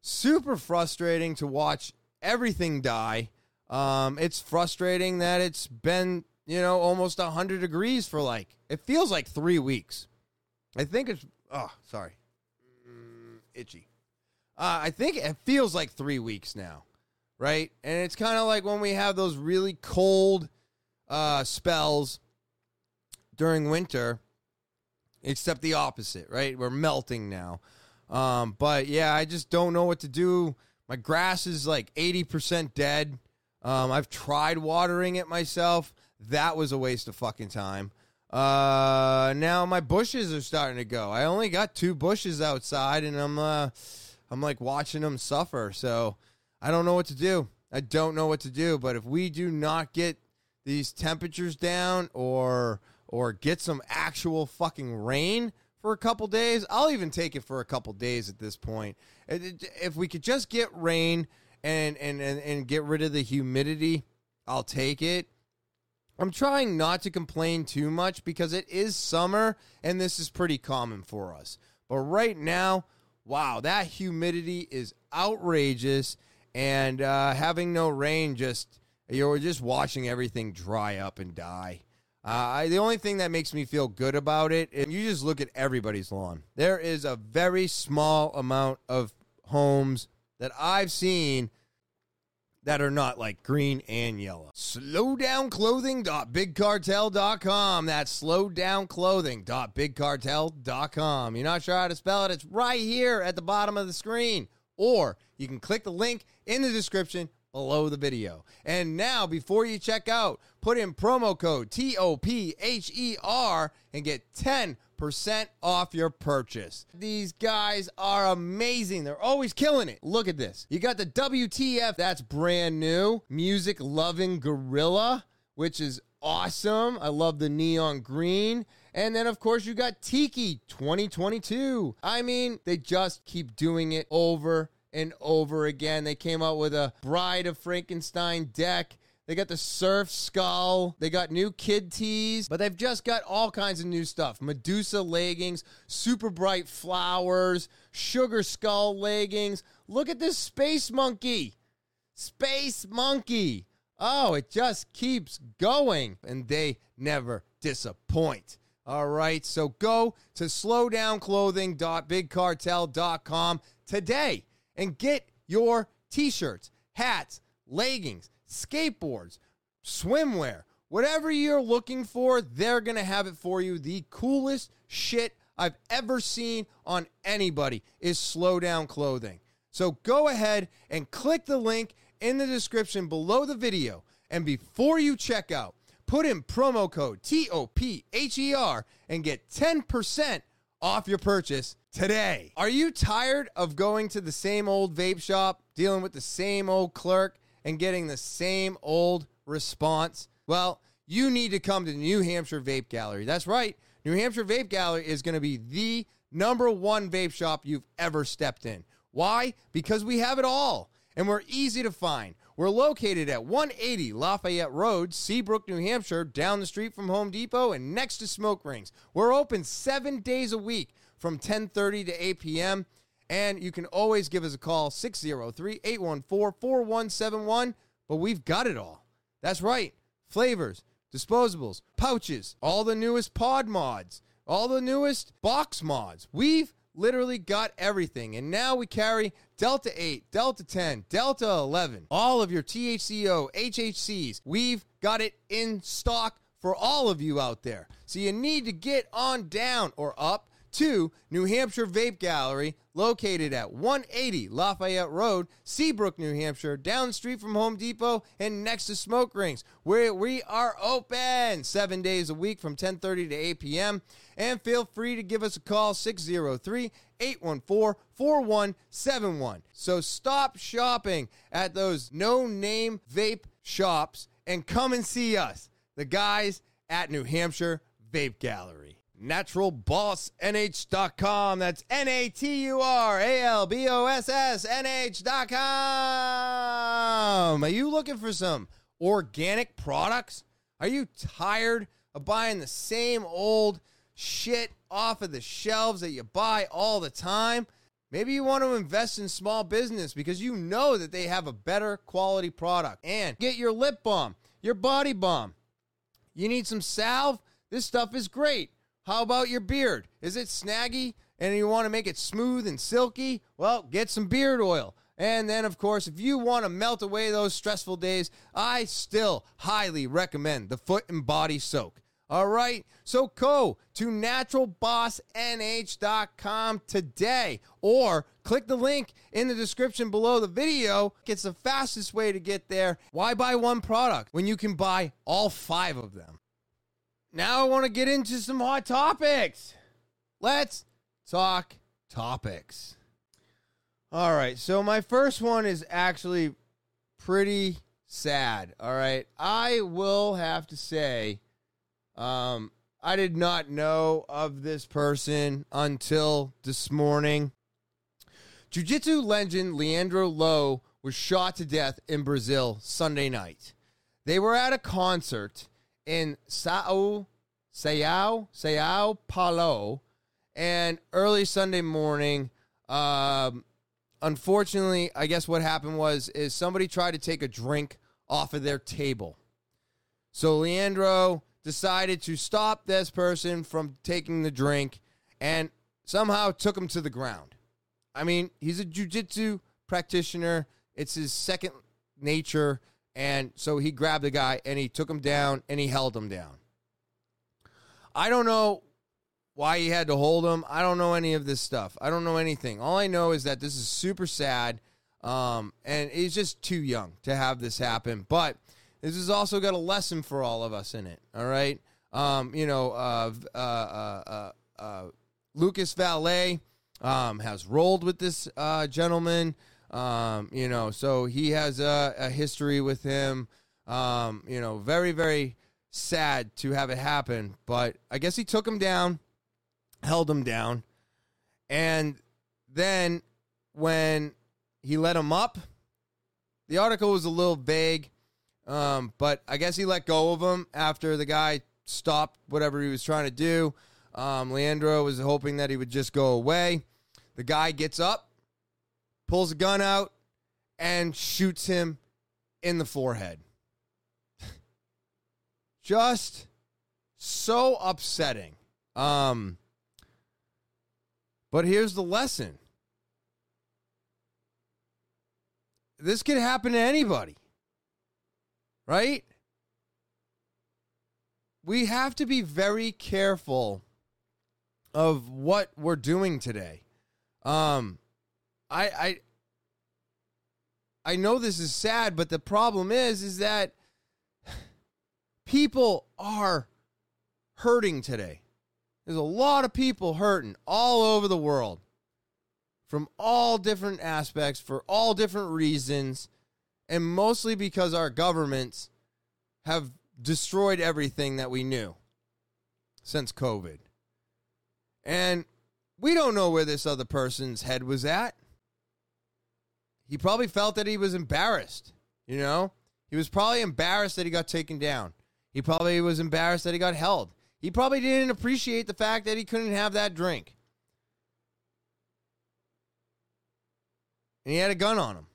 super frustrating to watch everything die. Um, it's frustrating that it's been, you know, almost 100 degrees for like, it feels like three weeks. I think it's, oh, sorry. Mm, itchy. Uh, I think it feels like three weeks now right? And it's kind of like when we have those really cold uh, spells during winter, except the opposite, right? We're melting now. Um, but yeah, I just don't know what to do. My grass is like 80% dead. Um, I've tried watering it myself. That was a waste of fucking time. Uh, now my bushes are starting to go. I only got two bushes outside, and I'm uh, I'm like watching them suffer. So I don't know what to do. I don't know what to do. But if we do not get these temperatures down or or get some actual fucking rain for a couple days. I'll even take it for a couple days at this point. If we could just get rain and and and, and get rid of the humidity, I'll take it. I'm trying not to complain too much because it is summer and this is pretty common for us. But right now, wow, that humidity is outrageous and uh, having no rain just you're just watching everything dry up and die. Uh, I, the only thing that makes me feel good about it, is you just look at everybody's lawn. There is a very small amount of homes that I've seen that are not like green and yellow. Slowdownclothing.bigcartel.com. That's slowdownclothing.bigcartel.com. You're not sure how to spell it? It's right here at the bottom of the screen. Or you can click the link in the description below the video. And now, before you check out, put in promo code T O P H E R and get 10% off your purchase. These guys are amazing. They're always killing it. Look at this. You got the WTF, that's brand new. Music loving gorilla, which is awesome. I love the neon green. And then, of course, you got Tiki 2022. I mean, they just keep doing it over and over again. They came out with a Bride of Frankenstein deck. They got the Surf Skull. They got new kid tees, but they've just got all kinds of new stuff. Medusa leggings, super bright flowers, sugar skull leggings. Look at this space monkey. Space monkey. Oh, it just keeps going, and they never disappoint. All right, so go to slowdownclothing.bigcartel.com today and get your t shirts, hats, leggings, skateboards, swimwear, whatever you're looking for, they're going to have it for you. The coolest shit I've ever seen on anybody is Slow Down Clothing. So go ahead and click the link in the description below the video. And before you check out, put in promo code TOPHER and get 10% off your purchase today. Are you tired of going to the same old vape shop, dealing with the same old clerk, and getting the same old response? Well, you need to come to the New Hampshire Vape Gallery. That's right. New Hampshire Vape Gallery is going to be the number one vape shop you've ever stepped in. Why? Because we have it all and we're easy to find. We're located at 180 Lafayette Road, Seabrook, New Hampshire, down the street from Home Depot and next to Smoke Rings. We're open 7 days a week from 10:30 to 8 p.m. and you can always give us a call 603-814-4171, but we've got it all. That's right. Flavors, disposables, pouches, all the newest pod mods, all the newest box mods. We've literally got everything. And now we carry Delta 8, Delta 10, Delta 11, all of your THCO, HHCs. We've got it in stock for all of you out there. So you need to get on down or up to New Hampshire Vape Gallery, located at 180 Lafayette Road, Seabrook, New Hampshire, down street from Home Depot and next to Smoke Rings, where we are open seven days a week from 10:30 to 8 p.m. And feel free to give us a call 603 814 4171. So stop shopping at those no name vape shops and come and see us, the guys at New Hampshire Vape Gallery naturalbossnh.com. That's N A T U R A L B O S S N H.com. Are you looking for some organic products? Are you tired of buying the same old shit off of the shelves that you buy all the time? Maybe you want to invest in small business because you know that they have a better quality product. And get your lip balm, your body balm. You need some salve? This stuff is great. How about your beard? Is it snaggy and you want to make it smooth and silky? Well, get some beard oil. And then, of course, if you want to melt away those stressful days, I still highly recommend the foot and body soak. All right, so go to naturalbossnh.com today or click the link in the description below the video. It's the fastest way to get there. Why buy one product when you can buy all five of them? Now I want to get into some hot topics. Let's talk topics. All right, so my first one is actually pretty sad. All right, I will have to say, um, I did not know of this person until this morning. Jiu Jitsu legend Leandro Lo was shot to death in Brazil Sunday night. They were at a concert in Sao Sao Sao Paulo, and early Sunday morning, um, unfortunately, I guess what happened was is somebody tried to take a drink off of their table. So Leandro decided to stop this person from taking the drink and somehow took him to the ground. I mean, he's a jujitsu practitioner. It's his second nature. And so he grabbed the guy and he took him down and he held him down. I don't know why he had to hold him. I don't know any of this stuff. I don't know anything. All I know is that this is super sad. Um, and he's just too young to have this happen. But this has also got a lesson for all of us in it. All right. Um, you know, uh, uh, uh, uh, uh Lucas Vale um, has rolled with this uh, gentleman. Um, you know, so he has a, a history with him. Um, you know, very, very sad to have it happen. But I guess he took him down, held him down. And then when he let him up, the article was a little vague. Um, but I guess he let go of him after the guy stopped whatever he was trying to do. Um, Leandro was hoping that he would just go away. The guy gets up, pulls a gun out, and shoots him in the forehead. just so upsetting. Um, but here's the lesson. This could happen to anybody right? We have to be very careful of what we're doing today. Um, I, I, I know this is sad, but the problem is, is that people are hurting today. There's a lot of people hurting all over the world from all different aspects for all different reasons and mostly because our governments have destroyed everything that we knew since COVID. And we don't know where this other person's head was at. He probably felt that he was embarrassed, you know? He was probably embarrassed that he got taken down. He probably was embarrassed that he got held. He probably didn't appreciate the fact that he couldn't have that drink. And he had a gun on him.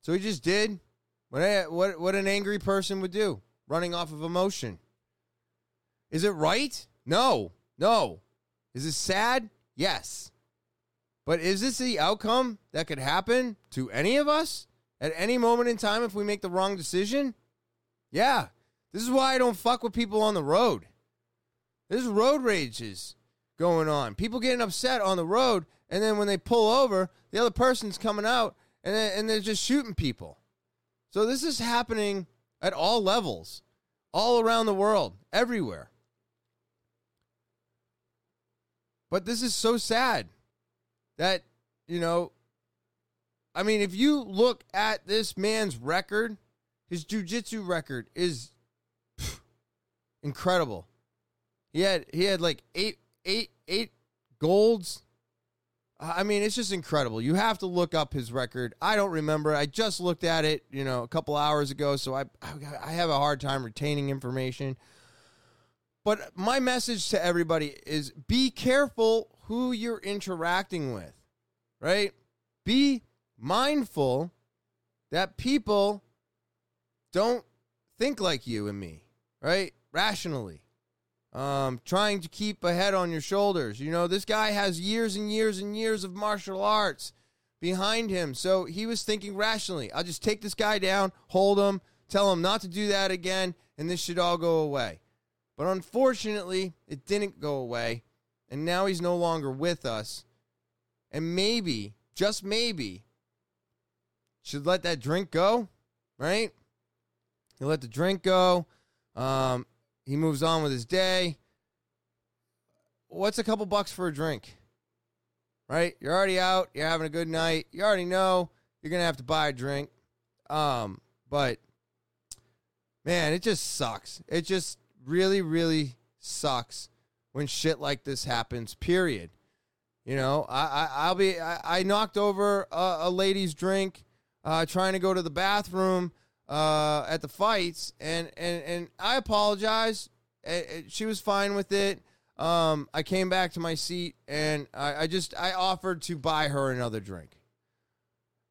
So he just did what, I, what, what an angry person would do, running off of emotion. Is it right? No, no. Is it sad? Yes. But is this the outcome that could happen to any of us at any moment in time if we make the wrong decision? Yeah. This is why I don't fuck with people on the road. There's road rages going on. People getting upset on the road, and then when they pull over, the other person's coming out and and they're just shooting people. So this is happening at all levels, all around the world, everywhere. But this is so sad that, you know, I mean, if you look at this man's record, his jujitsu record is pff, incredible. He had he had like eight eight eight golds, I mean, it's just incredible. You have to look up his record. I don't remember. I just looked at it, you know, a couple hours ago, so I I have a hard time retaining information. But my message to everybody is be careful who you're interacting with. Right? Be mindful that people don't think like you and me, right? Rationally um, trying to keep a head on your shoulders. You know, this guy has years and years and years of martial arts behind him. So he was thinking rationally. I'll just take this guy down, hold him, tell him not to do that again, and this should all go away. But unfortunately, it didn't go away. And now he's no longer with us. And maybe, just maybe, should let that drink go, right? He let the drink go. Um, he moves on with his day. What's a couple bucks for a drink? Right? You're already out. You're having a good night. You already know you're going to have to buy a drink. Um, but man, it just sucks. It just really, really sucks when shit like this happens. Period. You know, I, I I'll be I, I knocked over a, a lady's drink, uh, trying to go to the bathroom uh, at the fights, and and and I apologize. She was fine with it. Um, I came back to my seat and I, I just I offered to buy her another drink.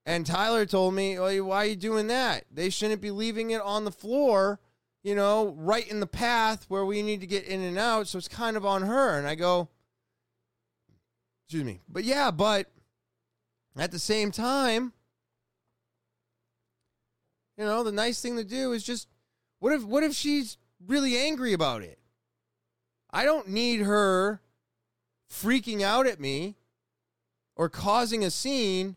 And Tyler told me, well, "Why are you doing that? They shouldn't be leaving it on the floor, you know, right in the path where we need to get in and out. So it's kind of on her." And I go, "Excuse me, but yeah, but at the same time, you know, the nice thing to do is just what if what if she's really angry about it? I don't need her freaking out at me or causing a scene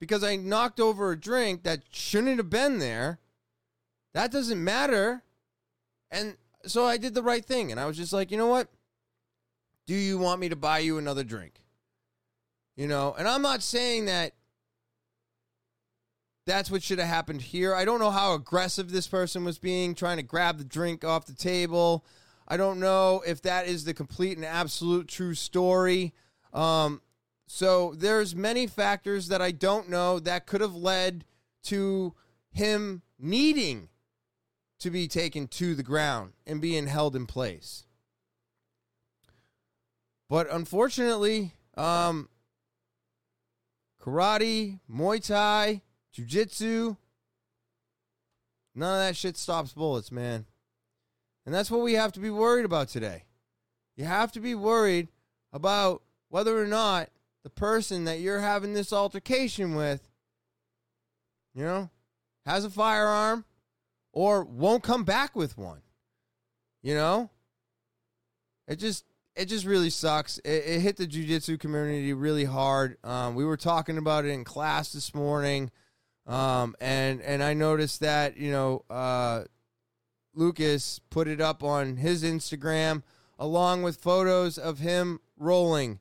because I knocked over a drink that shouldn't have been there. That doesn't matter. And so I did the right thing. And I was just like, you know what? Do you want me to buy you another drink? You know, and I'm not saying that that's what should have happened here. I don't know how aggressive this person was being, trying to grab the drink off the table. I don't know if that is the complete and absolute true story. Um, so there's many factors that I don't know that could have led to him needing to be taken to the ground and being held in place. But unfortunately, um, karate, Muay Thai, Jiu Jitsu, none of that shit stops bullets, man. And that's what we have to be worried about today. You have to be worried about whether or not the person that you're having this altercation with, you know, has a firearm or won't come back with one. You know? It just it just really sucks. It, it hit the jujitsu community really hard. Um, we were talking about it in class this morning, um, and and I noticed that you know uh, Lucas put it up on his Instagram along with photos of him rolling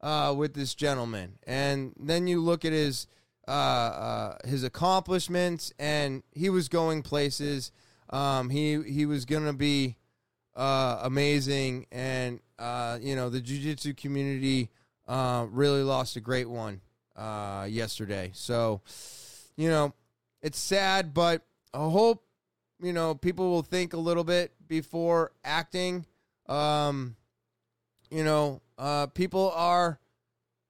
uh, with this gentleman. And then you look at his uh, uh, his accomplishments, and he was going places. Um, he he was gonna be uh, amazing, and uh, you know the jiu-jitsu community uh, really lost a great one yesterday. So you know it's sad, but I hope you know, people will think a little bit before acting. Um, you know, uh, people are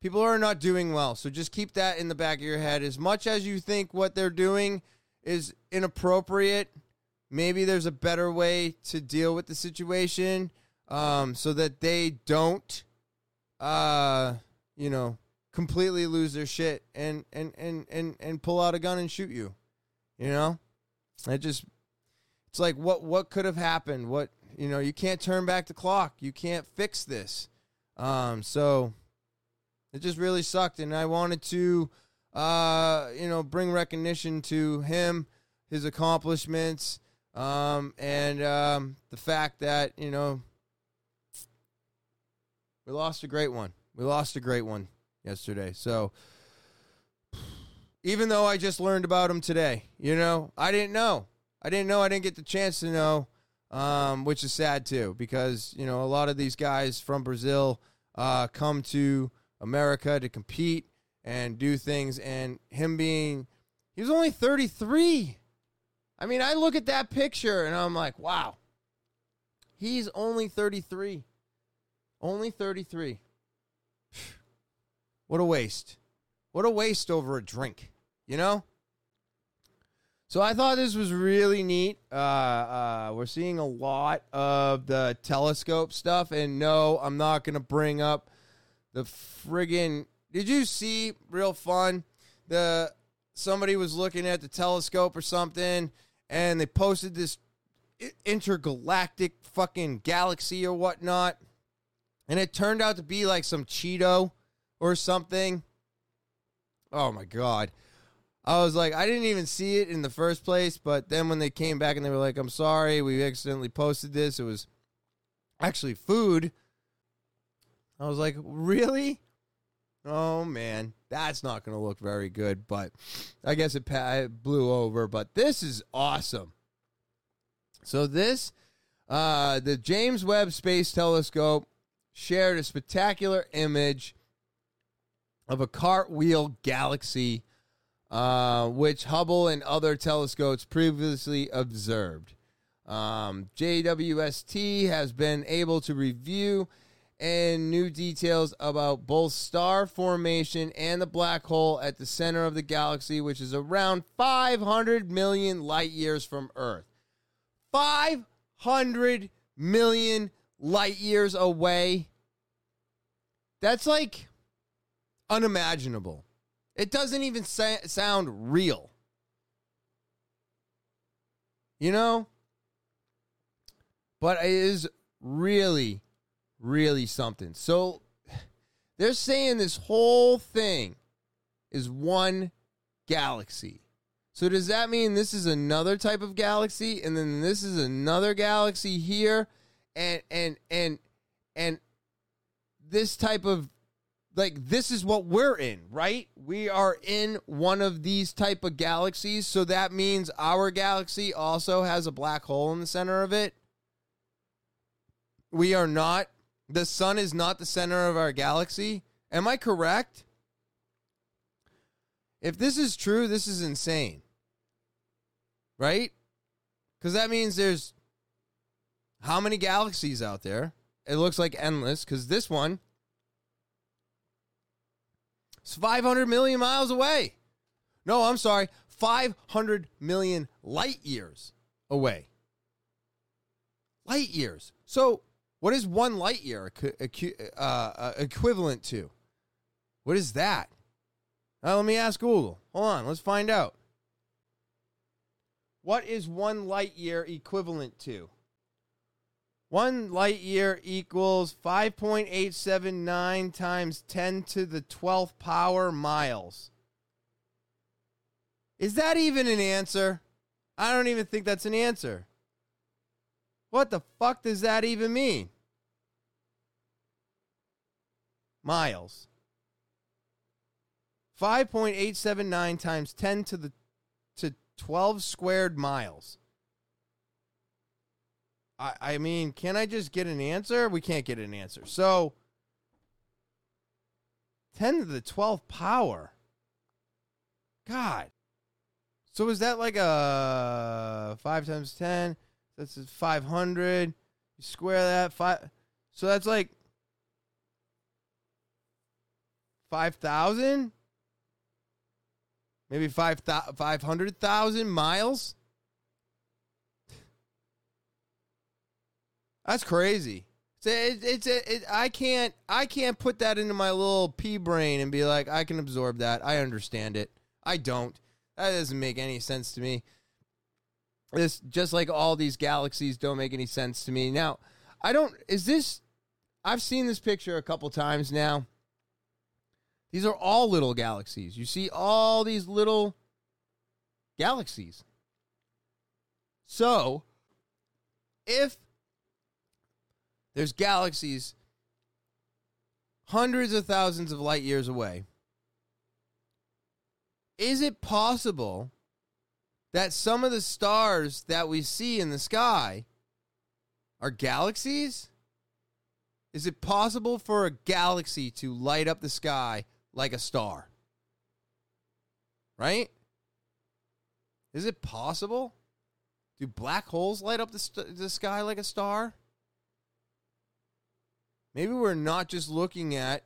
people are not doing well. So just keep that in the back of your head. As much as you think what they're doing is inappropriate, maybe there's a better way to deal with the situation um, so that they don't, uh, you know, completely lose their shit and and and and and pull out a gun and shoot you. You know, it just it's like what what could have happened? What you know, you can't turn back the clock. You can't fix this. Um, so it just really sucked, and I wanted to, uh, you know, bring recognition to him, his accomplishments, um, and um, the fact that you know we lost a great one. We lost a great one yesterday. So even though I just learned about him today, you know, I didn't know. I didn't know. I didn't get the chance to know, um, which is sad too, because you know a lot of these guys from Brazil uh, come to America to compete and do things, and him being he was only 33. I mean, I look at that picture and I'm like, wow, he's only 33. Only 33. What a waste. What a waste over a drink, you know? So I thought this was really neat. Uh, uh, we're seeing a lot of the telescope stuff, and no, I'm not gonna bring up the friggin'. Did you see? Real fun. The somebody was looking at the telescope or something, and they posted this intergalactic fucking galaxy or whatnot, and it turned out to be like some Cheeto or something. Oh my god. I was like, I didn't even see it in the first place, but then when they came back and they were like, I'm sorry, we accidentally posted this, it was actually food. I was like, really? Oh man, that's not going to look very good, but I guess it, it blew over. But this is awesome. So this Uh, the James Webb Space Telescope shared a spectacular image of a cartwheel galaxy, uh, which Hubble and other telescopes previously observed. Um, JWST has been able to review and new details about both star formation and the black hole at the center of the galaxy, which is around 500 million light years from Earth. 500 million light years away. That's like unimaginable. It doesn't even sa- sound real. You know? But it is really, really something. So they're saying this whole thing is one galaxy. So does that mean this is another type of galaxy and then this is another galaxy here and and and and this type of like this is what we're in, right? We are in one of these type of galaxies, so that means our galaxy also has a black hole in the center of it. We are not the sun is not the center of our galaxy. Am I correct? If this is true, this is insane. Right? Cuz that means there's how many galaxies out there? It looks like endless cuz this one it's 500 million miles away. No, I'm sorry, 500 million light years away. Light years. So, what is one light year uh, uh, equivalent to? What is that? Let me ask Google. Hold on, let's find out. What is one light year equivalent to? One light year equals 5.879 times 10 to the 12th power miles. Is that even an answer? I don't even think that's an answer. What the fuck does that even mean? Miles. 5.879 times 10 to the to 12 squared miles. I, I mean, can I just get an answer? We can't get an answer. So, 10 to the 12th power. God. So is that like a 5 times 10? That's 500. You square that. five. So that's like 5,000? Maybe 5, 500,000 miles? That's crazy. It's, it's, it's it, I can't I can't put that into my little pea brain and be like I can absorb that. I understand it. I don't. That doesn't make any sense to me. This just like all these galaxies don't make any sense to me. Now, I don't is this I've seen this picture a couple times now. These are all little galaxies. You see all these little galaxies. So, if there's galaxies hundreds of thousands of light years away. Is it possible that some of the stars that we see in the sky are galaxies? Is it possible for a galaxy to light up the sky like a star? Right? Is it possible? Do black holes light up the, st- the sky like a star? Maybe we're not just looking at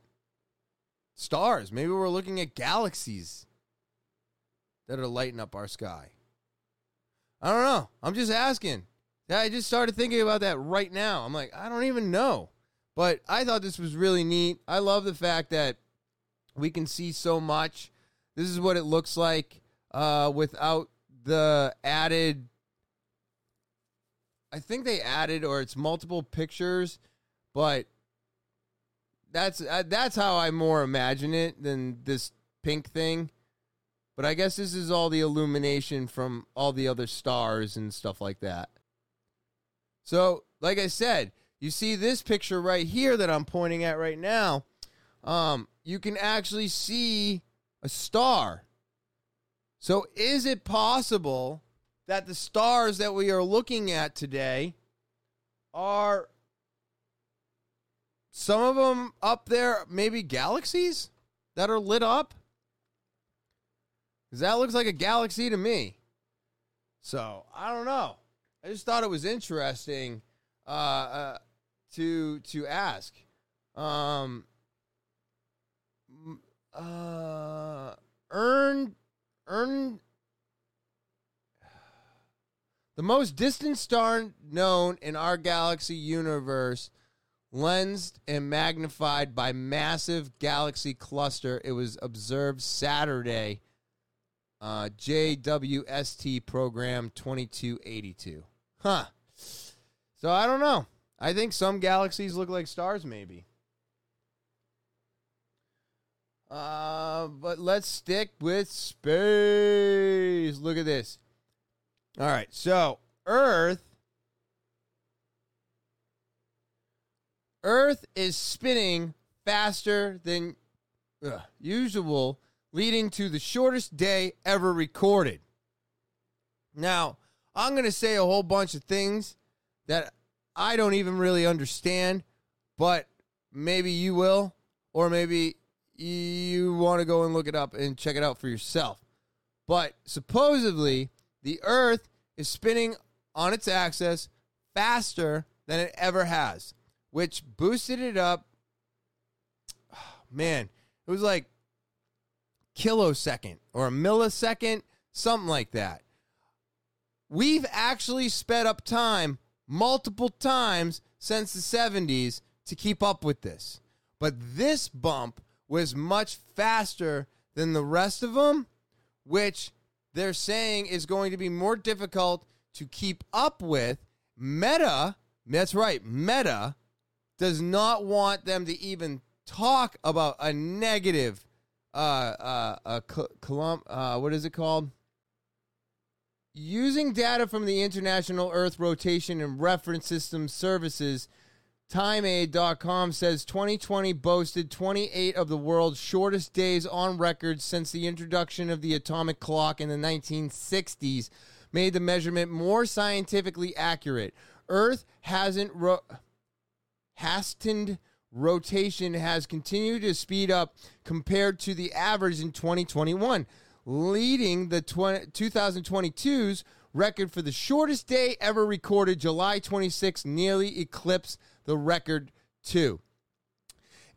stars. Maybe we're looking at galaxies that are lighting up our sky. I don't know. I'm just asking. I just started thinking about that right now. I'm like, I don't even know. But I thought this was really neat. I love the fact that we can see so much. This is what it looks like uh, without the added. I think they added, or it's multiple pictures, but that's uh, that's how I more imagine it than this pink thing. But I guess this is all the illumination from all the other stars and stuff like that. So, like I said, you see this picture right here that I'm pointing at right now. Um, you can actually see a star. So, is it possible that the stars that we are looking at today are some of them up there maybe galaxies that are lit up? Because that looks like a galaxy to me. So I don't know. I just thought it was interesting uh, uh, to to ask. Um, uh, earn earn the most distant star known in our galaxy universe, lensed and magnified by massive galaxy cluster. It was observed Saturday. Uh, JWST program 2282. Huh. So I don't know. I think some galaxies look like stars, maybe. Uh, but let's stick with space. Look at this. All right, so Earth Earth is spinning faster than usual, leading to the shortest day ever recorded. Now, I'm going to say a whole bunch of things that I don't even really understand, but maybe you will, or maybe you want to go and look it up and check it out for yourself. But supposedly, the Earth is spinning on its axis faster than it ever has, which boosted it up. man, it was like kilosecond or a millisecond, something like that. We've actually sped up time multiple times since the 70s to keep up with this. But this bump was much faster than the rest of them, which they're saying is going to be more difficult to keep up with. Meta, that's right, Meta does not want them to even talk about a negative uh uh uh, column, uh what is it called? Using data from the International Earth Rotation and Reference System Services timeanddate.com says 2020 boasted 28 of the world's shortest days on record since the introduction of the atomic clock in the 1960s, made the measurement more scientifically accurate. Earth hasn't ro- hastened rotation has continued to speed up compared to the average in 2021, leading the 20, 2022's record for the shortest day ever recorded, July 26, nearly eclipsed the record too.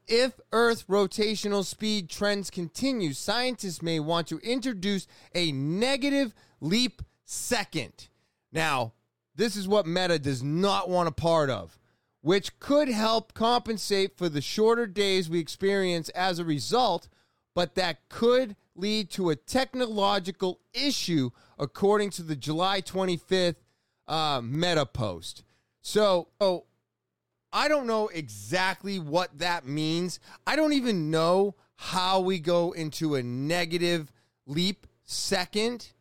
If Earth rotational speed trends continue, scientists may want to introduce a negative leap second. Now, this is what Meta does not want a part of, which could help compensate for the shorter days we experience as a result, but that could lead to a technological issue, according to the July 25th uh, Meta post. So, oh, I don't know exactly what that means. I don't even know how we go into a negative leap second,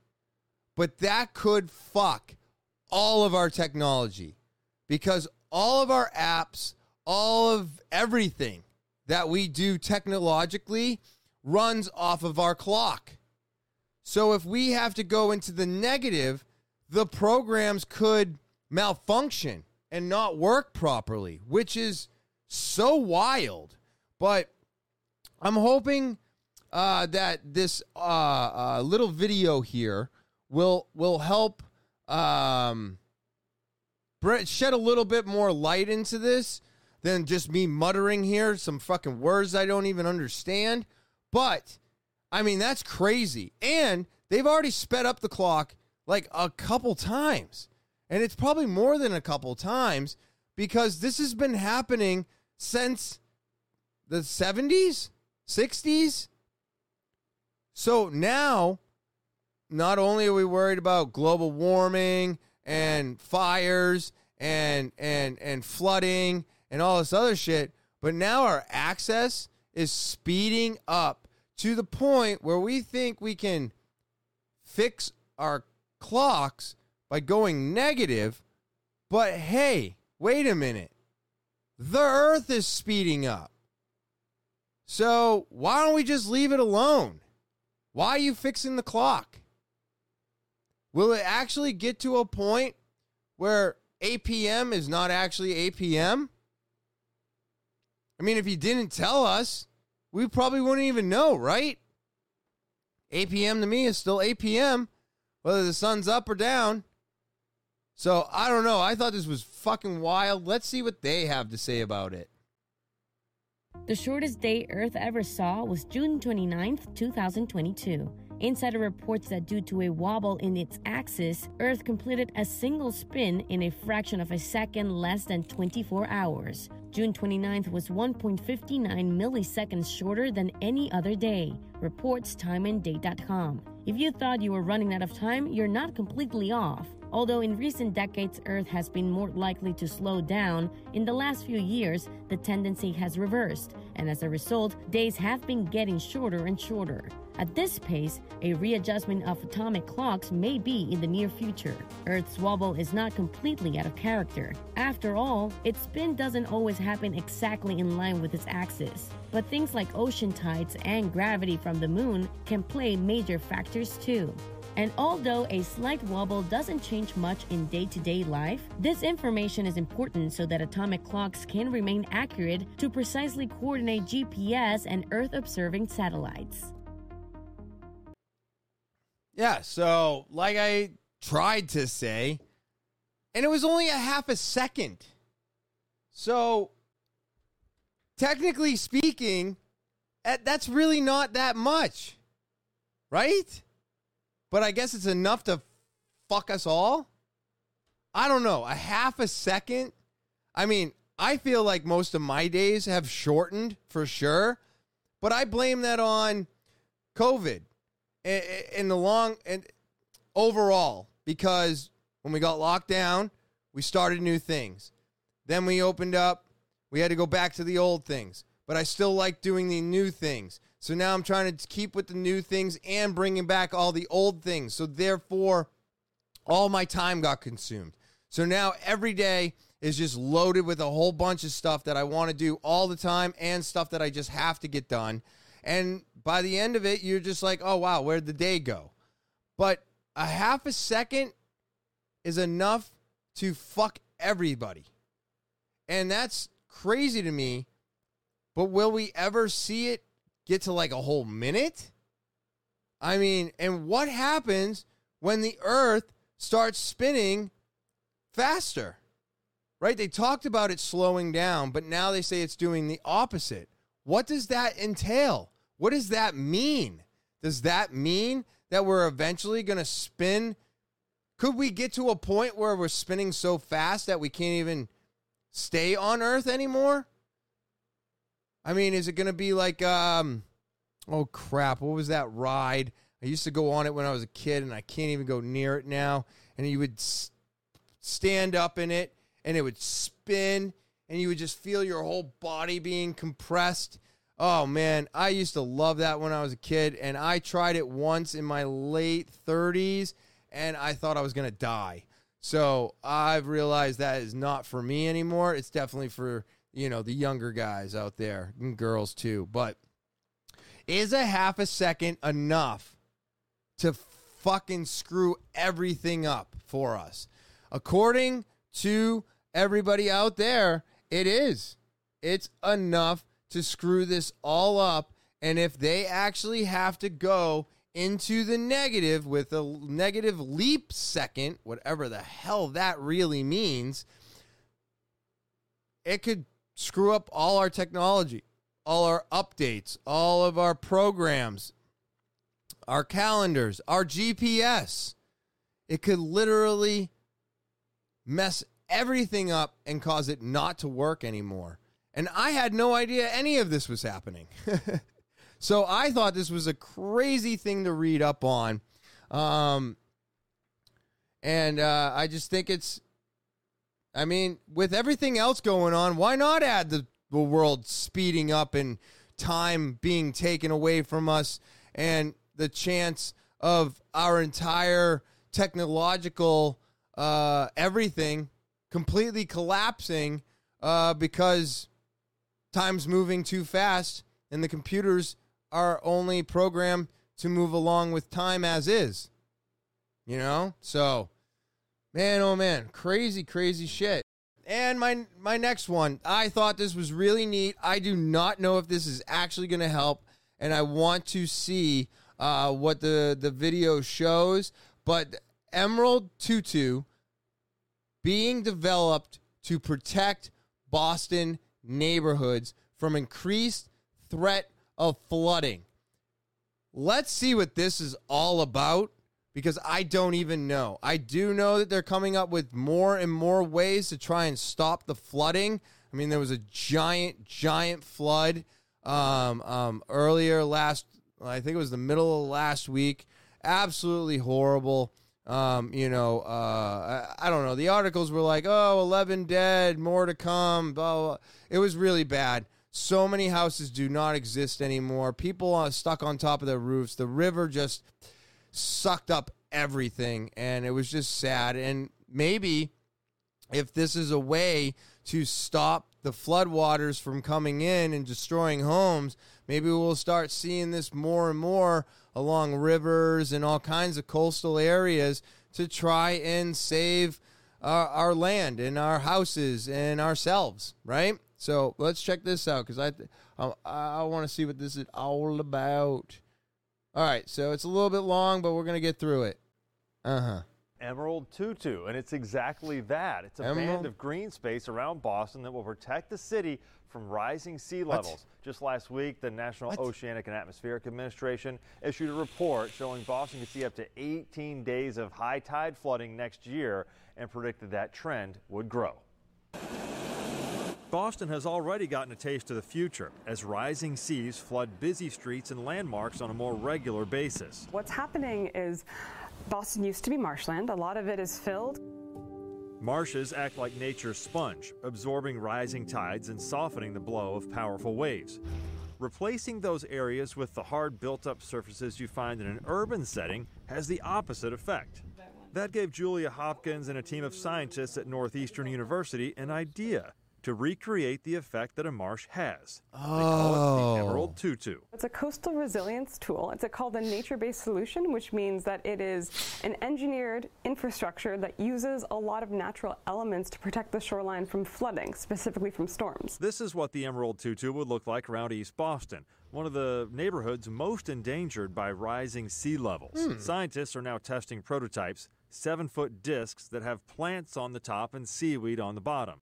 but that could fuck all of our technology because all of our apps, all of everything that we do technologically runs off of our clock. So if we have to go into the negative, the programs could malfunction and not work properly, which is so wild. But I'm hoping uh, that this uh, uh, little video here will will help um, shed a little bit more light into this than just me muttering here some fucking words I don't even understand. But I mean that's crazy, and they've already sped up the clock like a couple times. And it's probably more than a couple times because this has been happening since the 70s, 60s. So now, not only are we worried about global warming and fires and and and flooding and all this other shit, but now our access is speeding up to the point where we think we can fix our clocks by going negative. But hey, wait a minute. The earth is speeding up. So why don't we just leave it alone? Why are you fixing the clock? Will it actually get to a point where APM is not actually APM? I mean, if you didn't tell us, we probably wouldn't even know, right? APM to me is still APM, whether the sun's up or down. So I don't know. I thought this was fucking wild. Let's see what they have to say about it. The shortest day Earth ever saw was June 29th, 2022. Insider reports that due to a wobble in its axis, Earth completed a single spin in a fraction of a second less than 24 hours. June 29th was 1.59 milliseconds shorter than any other day, reports timeanddate.com. If you thought you were running out of time, you're not completely off. Although in recent decades Earth has been more likely to slow down, in the last few years the tendency has reversed, and as a result, days have been getting shorter and shorter. At this pace, a readjustment of atomic clocks may be in the near future. Earth's wobble is not completely out of character. After all, its spin doesn't always happen exactly in line with its axis. But things like ocean tides and gravity from the moon can play major factors too. And although a slight wobble doesn't change much in day to day life, this information is important so that atomic clocks can remain accurate to precisely coordinate GPS and Earth observing satellites. Yeah, so like I tried to say, and it was only a half a second. So technically speaking, eh, that's really not that much. Right? But I guess it's enough to fuck us all. I don't know. A half a second? I mean, I feel like most of my days have shortened for sure, but I blame that on COVID in the long and overall because when we got locked down, we started new things. Then we opened up, we had to go back to the old things. But I still like doing the new things. So now I'm trying to keep with the new things and bringing back all the old things. So therefore, all my time got consumed. So now every day is just loaded with a whole bunch of stuff that I want to do all the time and stuff that I just have to get done. And by the end of it, you're just like, oh, wow, where'd the day go? But a half a second is enough to fuck everybody. And that's crazy to me. But will we ever see it get to like a whole minute? I mean, and what happens when the earth starts spinning faster? Right? They talked about it slowing down, but now they say it's doing the opposite. What does that entail? What does that mean? Does that mean that we're eventually going to spin? Could we get to a point where we're spinning so fast that we can't even stay on Earth anymore? I mean, is it going to be like, um, oh crap, what was that ride? I used to go on it when I was a kid, and I can't even go near it now. And you would s- stand up in it, and it would spin, and you would just feel your whole body being compressed. Oh man, I used to love that when I was a kid, and I tried it once in my late 30s, and I thought I was gonna die. So I've realized that is not for me anymore. It's definitely for you know the younger guys out there and girls too. But is a half a second enough to fucking screw everything up for us? According to everybody out there, it is. It's enough to screw this all up. And if they actually have to go into the negative with a negative leap second, whatever the hell that really means, it could screw up all our technology, all our updates, all of our programs, our calendars, our GPS. It could literally mess everything up and cause it not to work anymore. And I had no idea any of this was happening. so I thought this was a crazy thing to read up on. Um, and uh, I just think it's, I mean, with everything else going on, why not add the, the world speeding up and time being taken away from us and the chance of our entire technological uh, everything completely collapsing uh, because time's moving too fast and the computers are only programmed to move along with time as is. You know? So Man, oh man, crazy, crazy shit. And my my next one, I thought this was really neat. I do not know if this is actually going to help, and I want to see uh, what the the video shows. But Emerald Tutu being developed to protect Boston neighborhoods from increased threat of flooding. Let's see what this is all about because I don't even know. I do know that they're coming up with more and more ways to try and stop the flooding. I mean, there was a giant, giant flood um, um, earlier last, I think it was the middle of last week. Absolutely horrible. Um, you know, uh, I, I, don't know. The articles were like, oh, 11 dead, more to come. Blah, blah. It was really bad. So many houses do not exist anymore. People are stuck on top of their roofs. The river just sucked up everything, and it was just sad. And maybe if this is a way to stop the floodwaters from coming in and destroying homes, maybe we'll start seeing this more and more along rivers and all kinds of coastal areas to try and save our, our land and our houses and ourselves, right? So let's check this out because I I, I want to see what this is all about. All right, so it's a little bit long, but we're gonna get through it. Uh huh. Emerald Tutu, and it's exactly that. It's a Emerald? band of green space around Boston that will protect the city from rising sea levels. What? Just last week, the National what? Oceanic and Atmospheric Administration issued a report showing Boston could see up to 18 days of high tide flooding next year and predicted that trend would grow. Boston has already gotten a taste of the future as rising seas flood busy streets and landmarks on a more regular basis. What's happening is Boston used to be marshland. A lot of it is filled. Marshes act like nature's sponge, absorbing rising tides and softening the blow of powerful waves. Replacing those areas with the hard built up surfaces you find in an urban setting has the opposite effect. That gave Julia Hopkins and a team of scientists at Northeastern University an idea to recreate the effect that a marsh has. Oh. They call it the oh. Emerald Tutu. It's a coastal resilience tool. It's a, called a nature-based solution, which means that it is an engineered infrastructure that uses a lot of natural elements to protect the shoreline from flooding, specifically from storms. This is what the Emerald Tutu would look like around East Boston one of the neighborhoods most endangered by rising sea levels. Hmm. Scientists are now testing prototypes, seven foot discs that have plants on the top and seaweed on the bottom.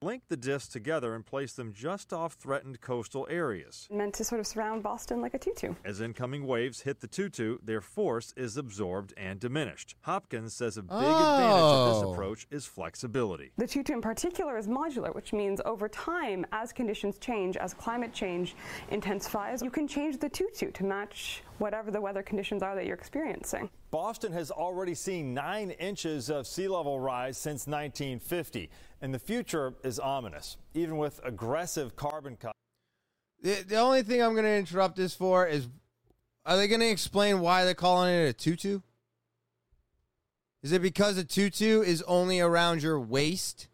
Link the discs together and place them just off threatened coastal areas. Meant to sort of surround Boston like a tutu. As incoming waves hit the tutu, their force is absorbed and diminished. Hopkins says a big oh. advantage of this oh. approach is flexibility. The tutu in particular is modular, which means over time, as conditions change, as climate change intensifies, you can change the tutu to match whatever the weather conditions are that you're experiencing. Boston has already seen nine inches of sea level rise since 1950, and the future is ominous, even with aggressive carbon cuts. The, the only thing I'm going to interrupt this for is are they going to explain why they're calling it a tutu? Is it because a tutu is only around your waist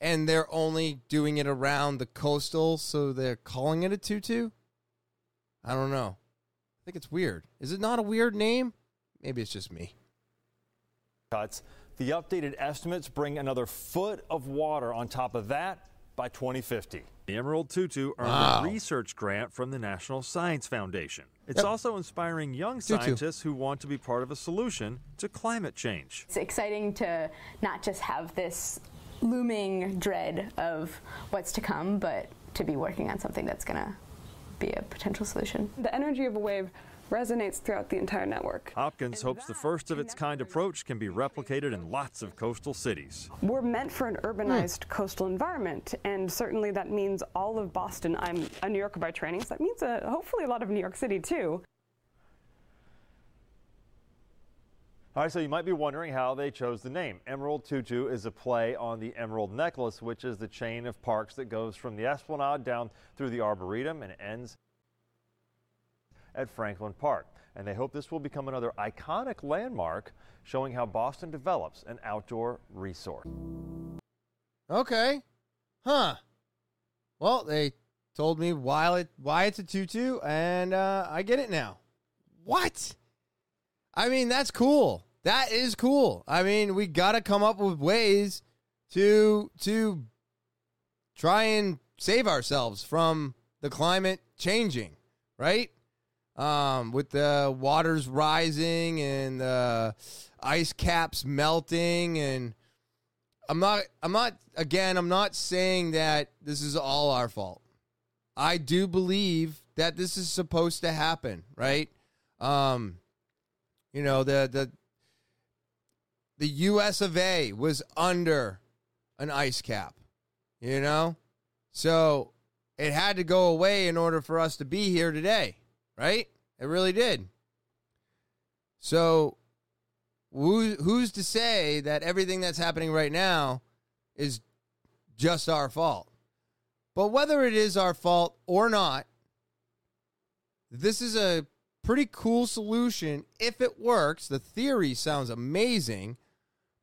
and they're only doing it around the coastal, so they're calling it a tutu? I don't know think it's weird. Is it not a weird name? Maybe it's just me. Cuts. The updated estimates bring another foot of water on top of that by 2050. The Emerald Tutu earned wow. a research grant from the National Science Foundation. It's yep. also inspiring young scientists Tutu. who want to be part of a solution to climate change. It's exciting to not just have this looming dread of what's to come, but to be working on something that's going to be a potential solution. The energy of a wave resonates throughout the entire network. Hopkins hopes the first of its kind approach can be replicated in lots of coastal cities. We're meant for an urbanized hmm. coastal environment, and certainly that means all of Boston. I'm a New Yorker by training, so that means uh, hopefully a lot of New York City too. All right, so you might be wondering how they chose the name. Emerald Tutu is a play on the Emerald Necklace, which is the chain of parks that goes from the Esplanade down through the Arboretum and ends at Franklin Park. And they hope this will become another iconic landmark showing how Boston develops an outdoor resource. Okay. Huh. Well, they told me why it why it's a tutu, and uh, I get it now. What? I mean, that's cool. That is cool. I mean, we got to come up with ways to to try and save ourselves from the climate changing, right? Um, with the waters rising and the ice caps melting and I'm not I'm not again I'm not saying that this is all our fault. I do believe that this is supposed to happen, right? Um you know, the the the US of A was under an ice cap, you know? So it had to go away in order for us to be here today, right? It really did. So who, who's to say that everything that's happening right now is just our fault? But whether it is our fault or not, this is a pretty cool solution if it works. The theory sounds amazing,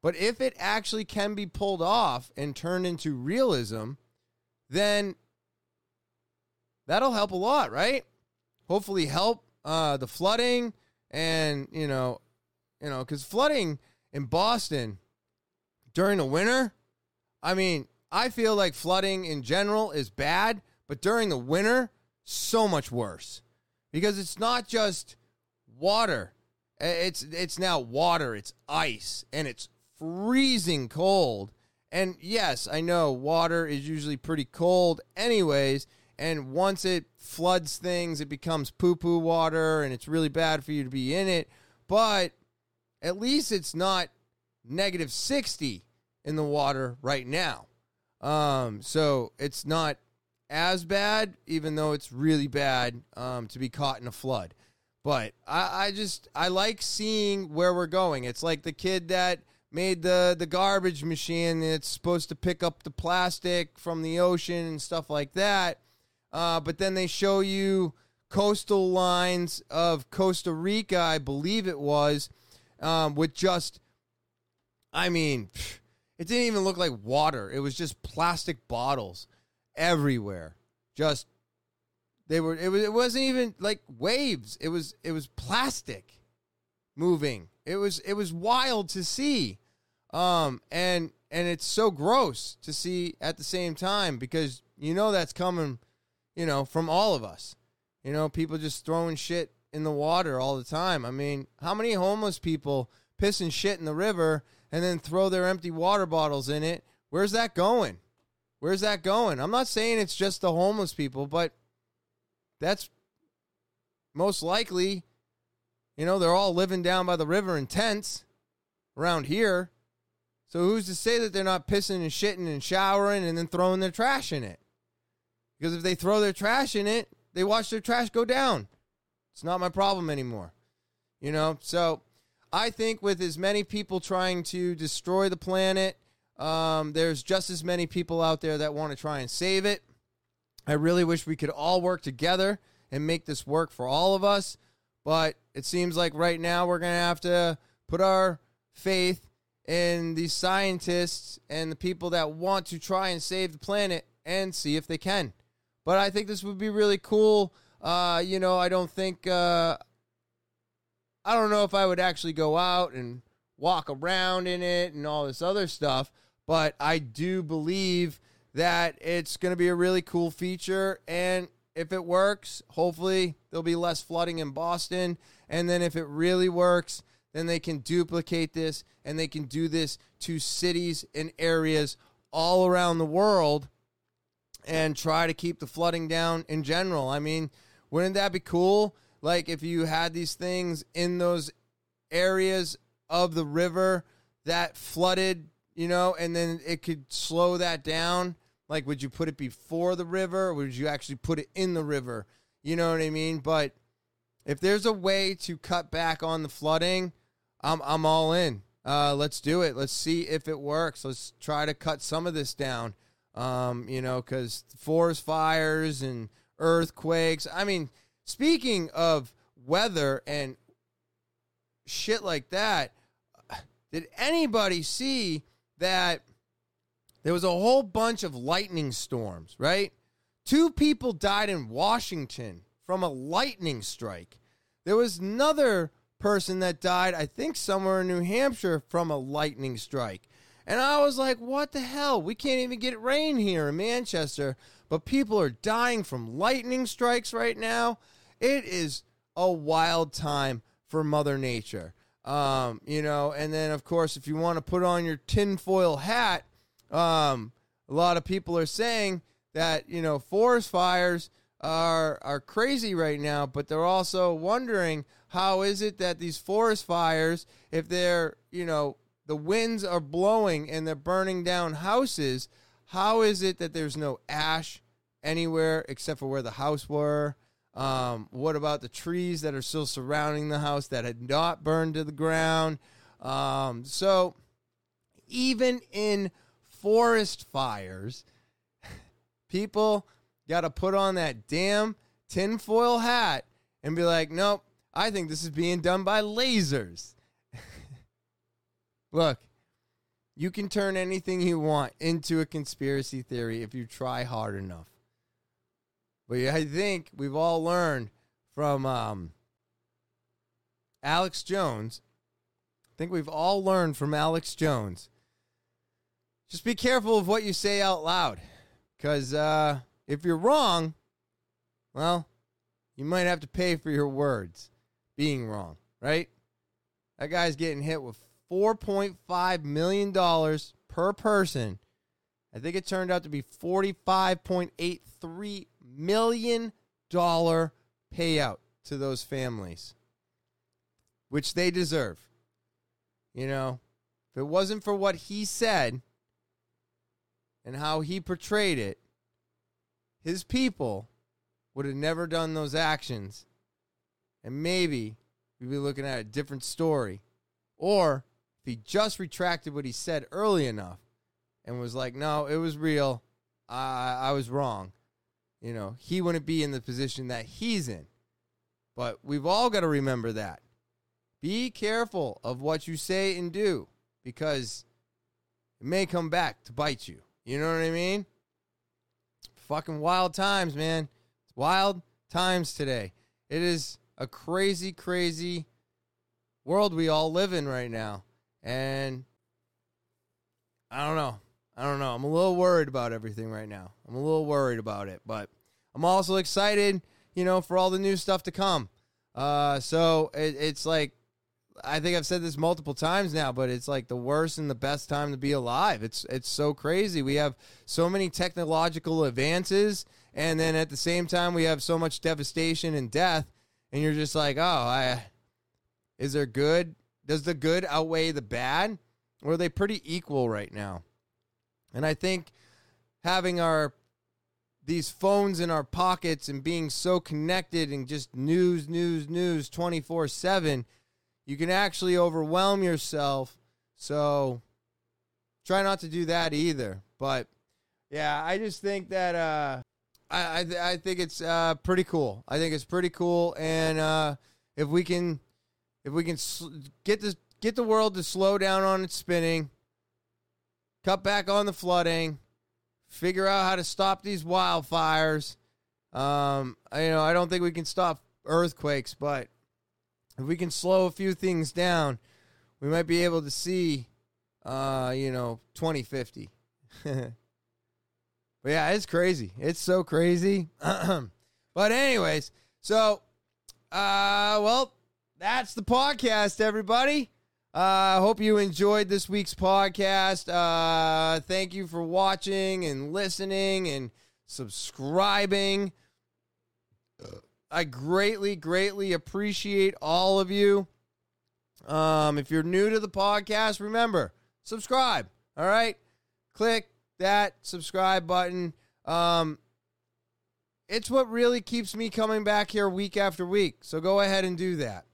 but if it actually can be pulled off and turned into realism, then that'll help a lot, right? Hopefully, help uh, the flooding and you know, you know, because flooding in Boston during the winter, I mean, I feel like flooding in general is bad, but during the winter, so much worse because it's not just water. It's it's now water, it's ice, and it's freezing cold. And yes, I know water is usually pretty cold anyways, and once it floods things, it becomes poo-poo water and it's really bad for you to be in it, but at least it's not negative 60 in the water right now. Um, so it's not as bad, even though it's really bad um, to be caught in a flood. But I, I just I like seeing where we're going. It's like the kid that made the the garbage machine that's supposed to pick up the plastic from the ocean and stuff like that. Uh, but then they show you coastal lines of Costa Rica, I believe it was, um, with just, I mean, it didn't even look like water. It was just plastic bottles everywhere. Just they were it was it wasn't even like waves. It was it was plastic moving. It was it was wild to see. Um and and it's so gross to see at the same time because you know that's coming, you know, from all of us. You know, people just throwing shit in the water all the time. I mean, how many homeless people pissing shit in the river and then throw their empty water bottles in it? Where's that going? Where's that going? I'm not saying it's just the homeless people, but that's most likely, you know, they're all living down by the river in tents around here. So who's to say that they're not pissing and shitting and showering and then throwing their trash in it? Because if they throw their trash in it, they watch their trash go down. It's not my problem anymore. You know, so I think with as many people trying to destroy the planet, um, there's just as many people out there that want to try and save it. I really wish we could all work together and make this work for all of us. But it seems like right now we're going to have to put our faith in these scientists and the people that want to try and save the planet and see if they can. But I think this would be really cool. Uh, you know, I don't think, uh, I don't know if I would actually go out and walk around in it and all this other stuff, but I do believe that it's going to be a really cool feature. And if it works, hopefully there'll be less flooding in Boston. And then if it really works, then they can duplicate this and they can do this to cities and areas all around the world and try to keep the flooding down in general. I mean, wouldn't that be cool? Like if you had these things in those areas of the river that flooded, you know, and then it could slow that down. Like, would you put it before the river or would you actually put it in the river? You know what I mean? But if there's a way to cut back on the flooding, I'm, I'm all in. Uh, let's do it. Let's see if it works. Let's try to cut some of this down. Um, you know, because forest fires and earthquakes. I mean, speaking of weather and shit like that, did anybody see that there was a whole bunch of lightning storms, right? Two people died in Washington from a lightning strike. There was another person that died, I think somewhere in New Hampshire from a lightning strike. And I was like, what the hell? We can't even get rain here in Manchester, but people are dying from lightning strikes right now. It is a wild time for Mother Nature. Um, you know, and then of course, if you want to put on your tinfoil hat, um, a lot of people are saying that you know forest fires are are crazy right now, but they're also wondering how is it that these forest fires, if they're you know the winds are blowing and they're burning down houses, how is it that there's no ash anywhere except for where the house were? Um, what about the trees that are still surrounding the house that had not burned to the ground? Um, so, even in forest fires, people got to put on that damn tinfoil hat and be like, nope, I think this is being done by lasers. Look, you can turn anything you want into a conspiracy theory if you try hard enough. But I think we've all learned from um, Alex Jones. I think we've all learned from Alex Jones. Just be careful of what you say out loud. Because uh, if you're wrong, well, you might have to pay for your words being wrong, right? That guy's getting hit with $4.5 million per person. I think it turned out to be $45.83 million payout to those families, which they deserve. You know, if it wasn't for what he said and how he portrayed it, his people would have never done those actions. And maybe we'd be looking at a different story. Or if he just retracted what he said early enough and was like, no, it was real. I, I was wrong. You know, he wouldn't be in the position that he's in. But we've all got to remember that. Be careful of what you say and do because it may come back to bite you. You know what I mean? Fucking wild times, man. It's wild times today. It is a crazy, crazy world we all live in right now. And I don't know. I don't know. I'm a little worried about everything right now. I'm a little worried about it, but I'm also excited, you know, for all the new stuff to come. Uh, so it, it's like I think I've said this multiple times now, but it's like the worst and the best time to be alive. It's it's so crazy. We have so many technological advances, and then at the same time we have so much devastation and death. And you're just like, oh, I is there good? Does the good outweigh the bad, or are they pretty equal right now? And I think having our these phones in our pockets and being so connected and just news, news, news 24 7, you can actually overwhelm yourself. So try not to do that either. But yeah, I just think that uh, I I, I think it's uh, pretty cool. I think it's pretty cool, and uh, if we can if we can sl- get this get the world to slow down on its spinning, cut back on the flooding, figure out how to stop these wildfires. Um, you know, I don't think we can stop earthquakes, but if we can slow a few things down, we might be able to see, uh, you know, 2050. but yeah, it's crazy. It's so crazy. but anyways, so, uh, well, that's the podcast, everybody. I uh, hope you enjoyed this week's podcast. Uh, thank you for watching and listening and subscribing. I greatly, greatly appreciate all of you. Um, if you're new to the podcast, remember, subscribe. All right? Click that subscribe button. Um, it's what really keeps me coming back here week after week. So go ahead and do that.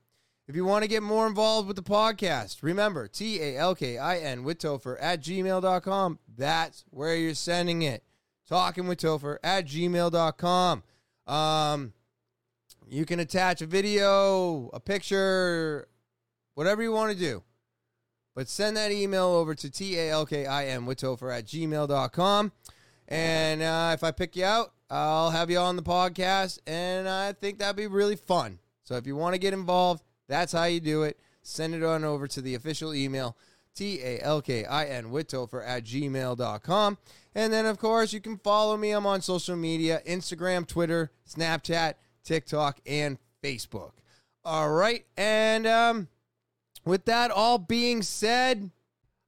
If you want to get more involved with the podcast, remember T A L K I N with Topher at gmail.com. That's where you're sending it. Talking with Topher at gmail.com. Um, you can attach a video, a picture, whatever you want to do. But send that email over to T A L K I N with Topher at gmail.com. And uh, if I pick you out, I'll have you on the podcast. And I think that'd be really fun. So if you want to get involved, That's how you do it. Send it on over to the official email, T A L K I N, with Topher at gmail.com. And then, of course, you can follow me. I'm on social media Instagram, Twitter, Snapchat, TikTok, and Facebook. All right. And um, with that all being said,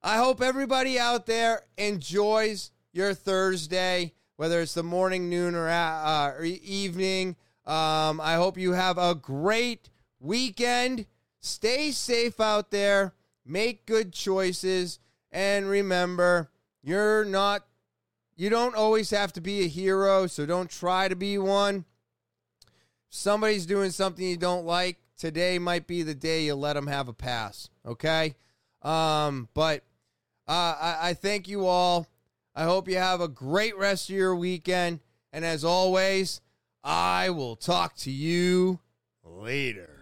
I hope everybody out there enjoys your Thursday, whether it's the morning, noon, or, uh, or evening. Um, I hope you have a great weekend. Stay safe out there. Make good choices. And remember, you're not, you don't always have to be a hero, so don't try to be one. Somebody's doing something you don't like. Today might be the day you let them have a pass. Okay? Um, but uh, I, I thank you all. I hope you have a great rest of your weekend. And as always, I will talk to you later.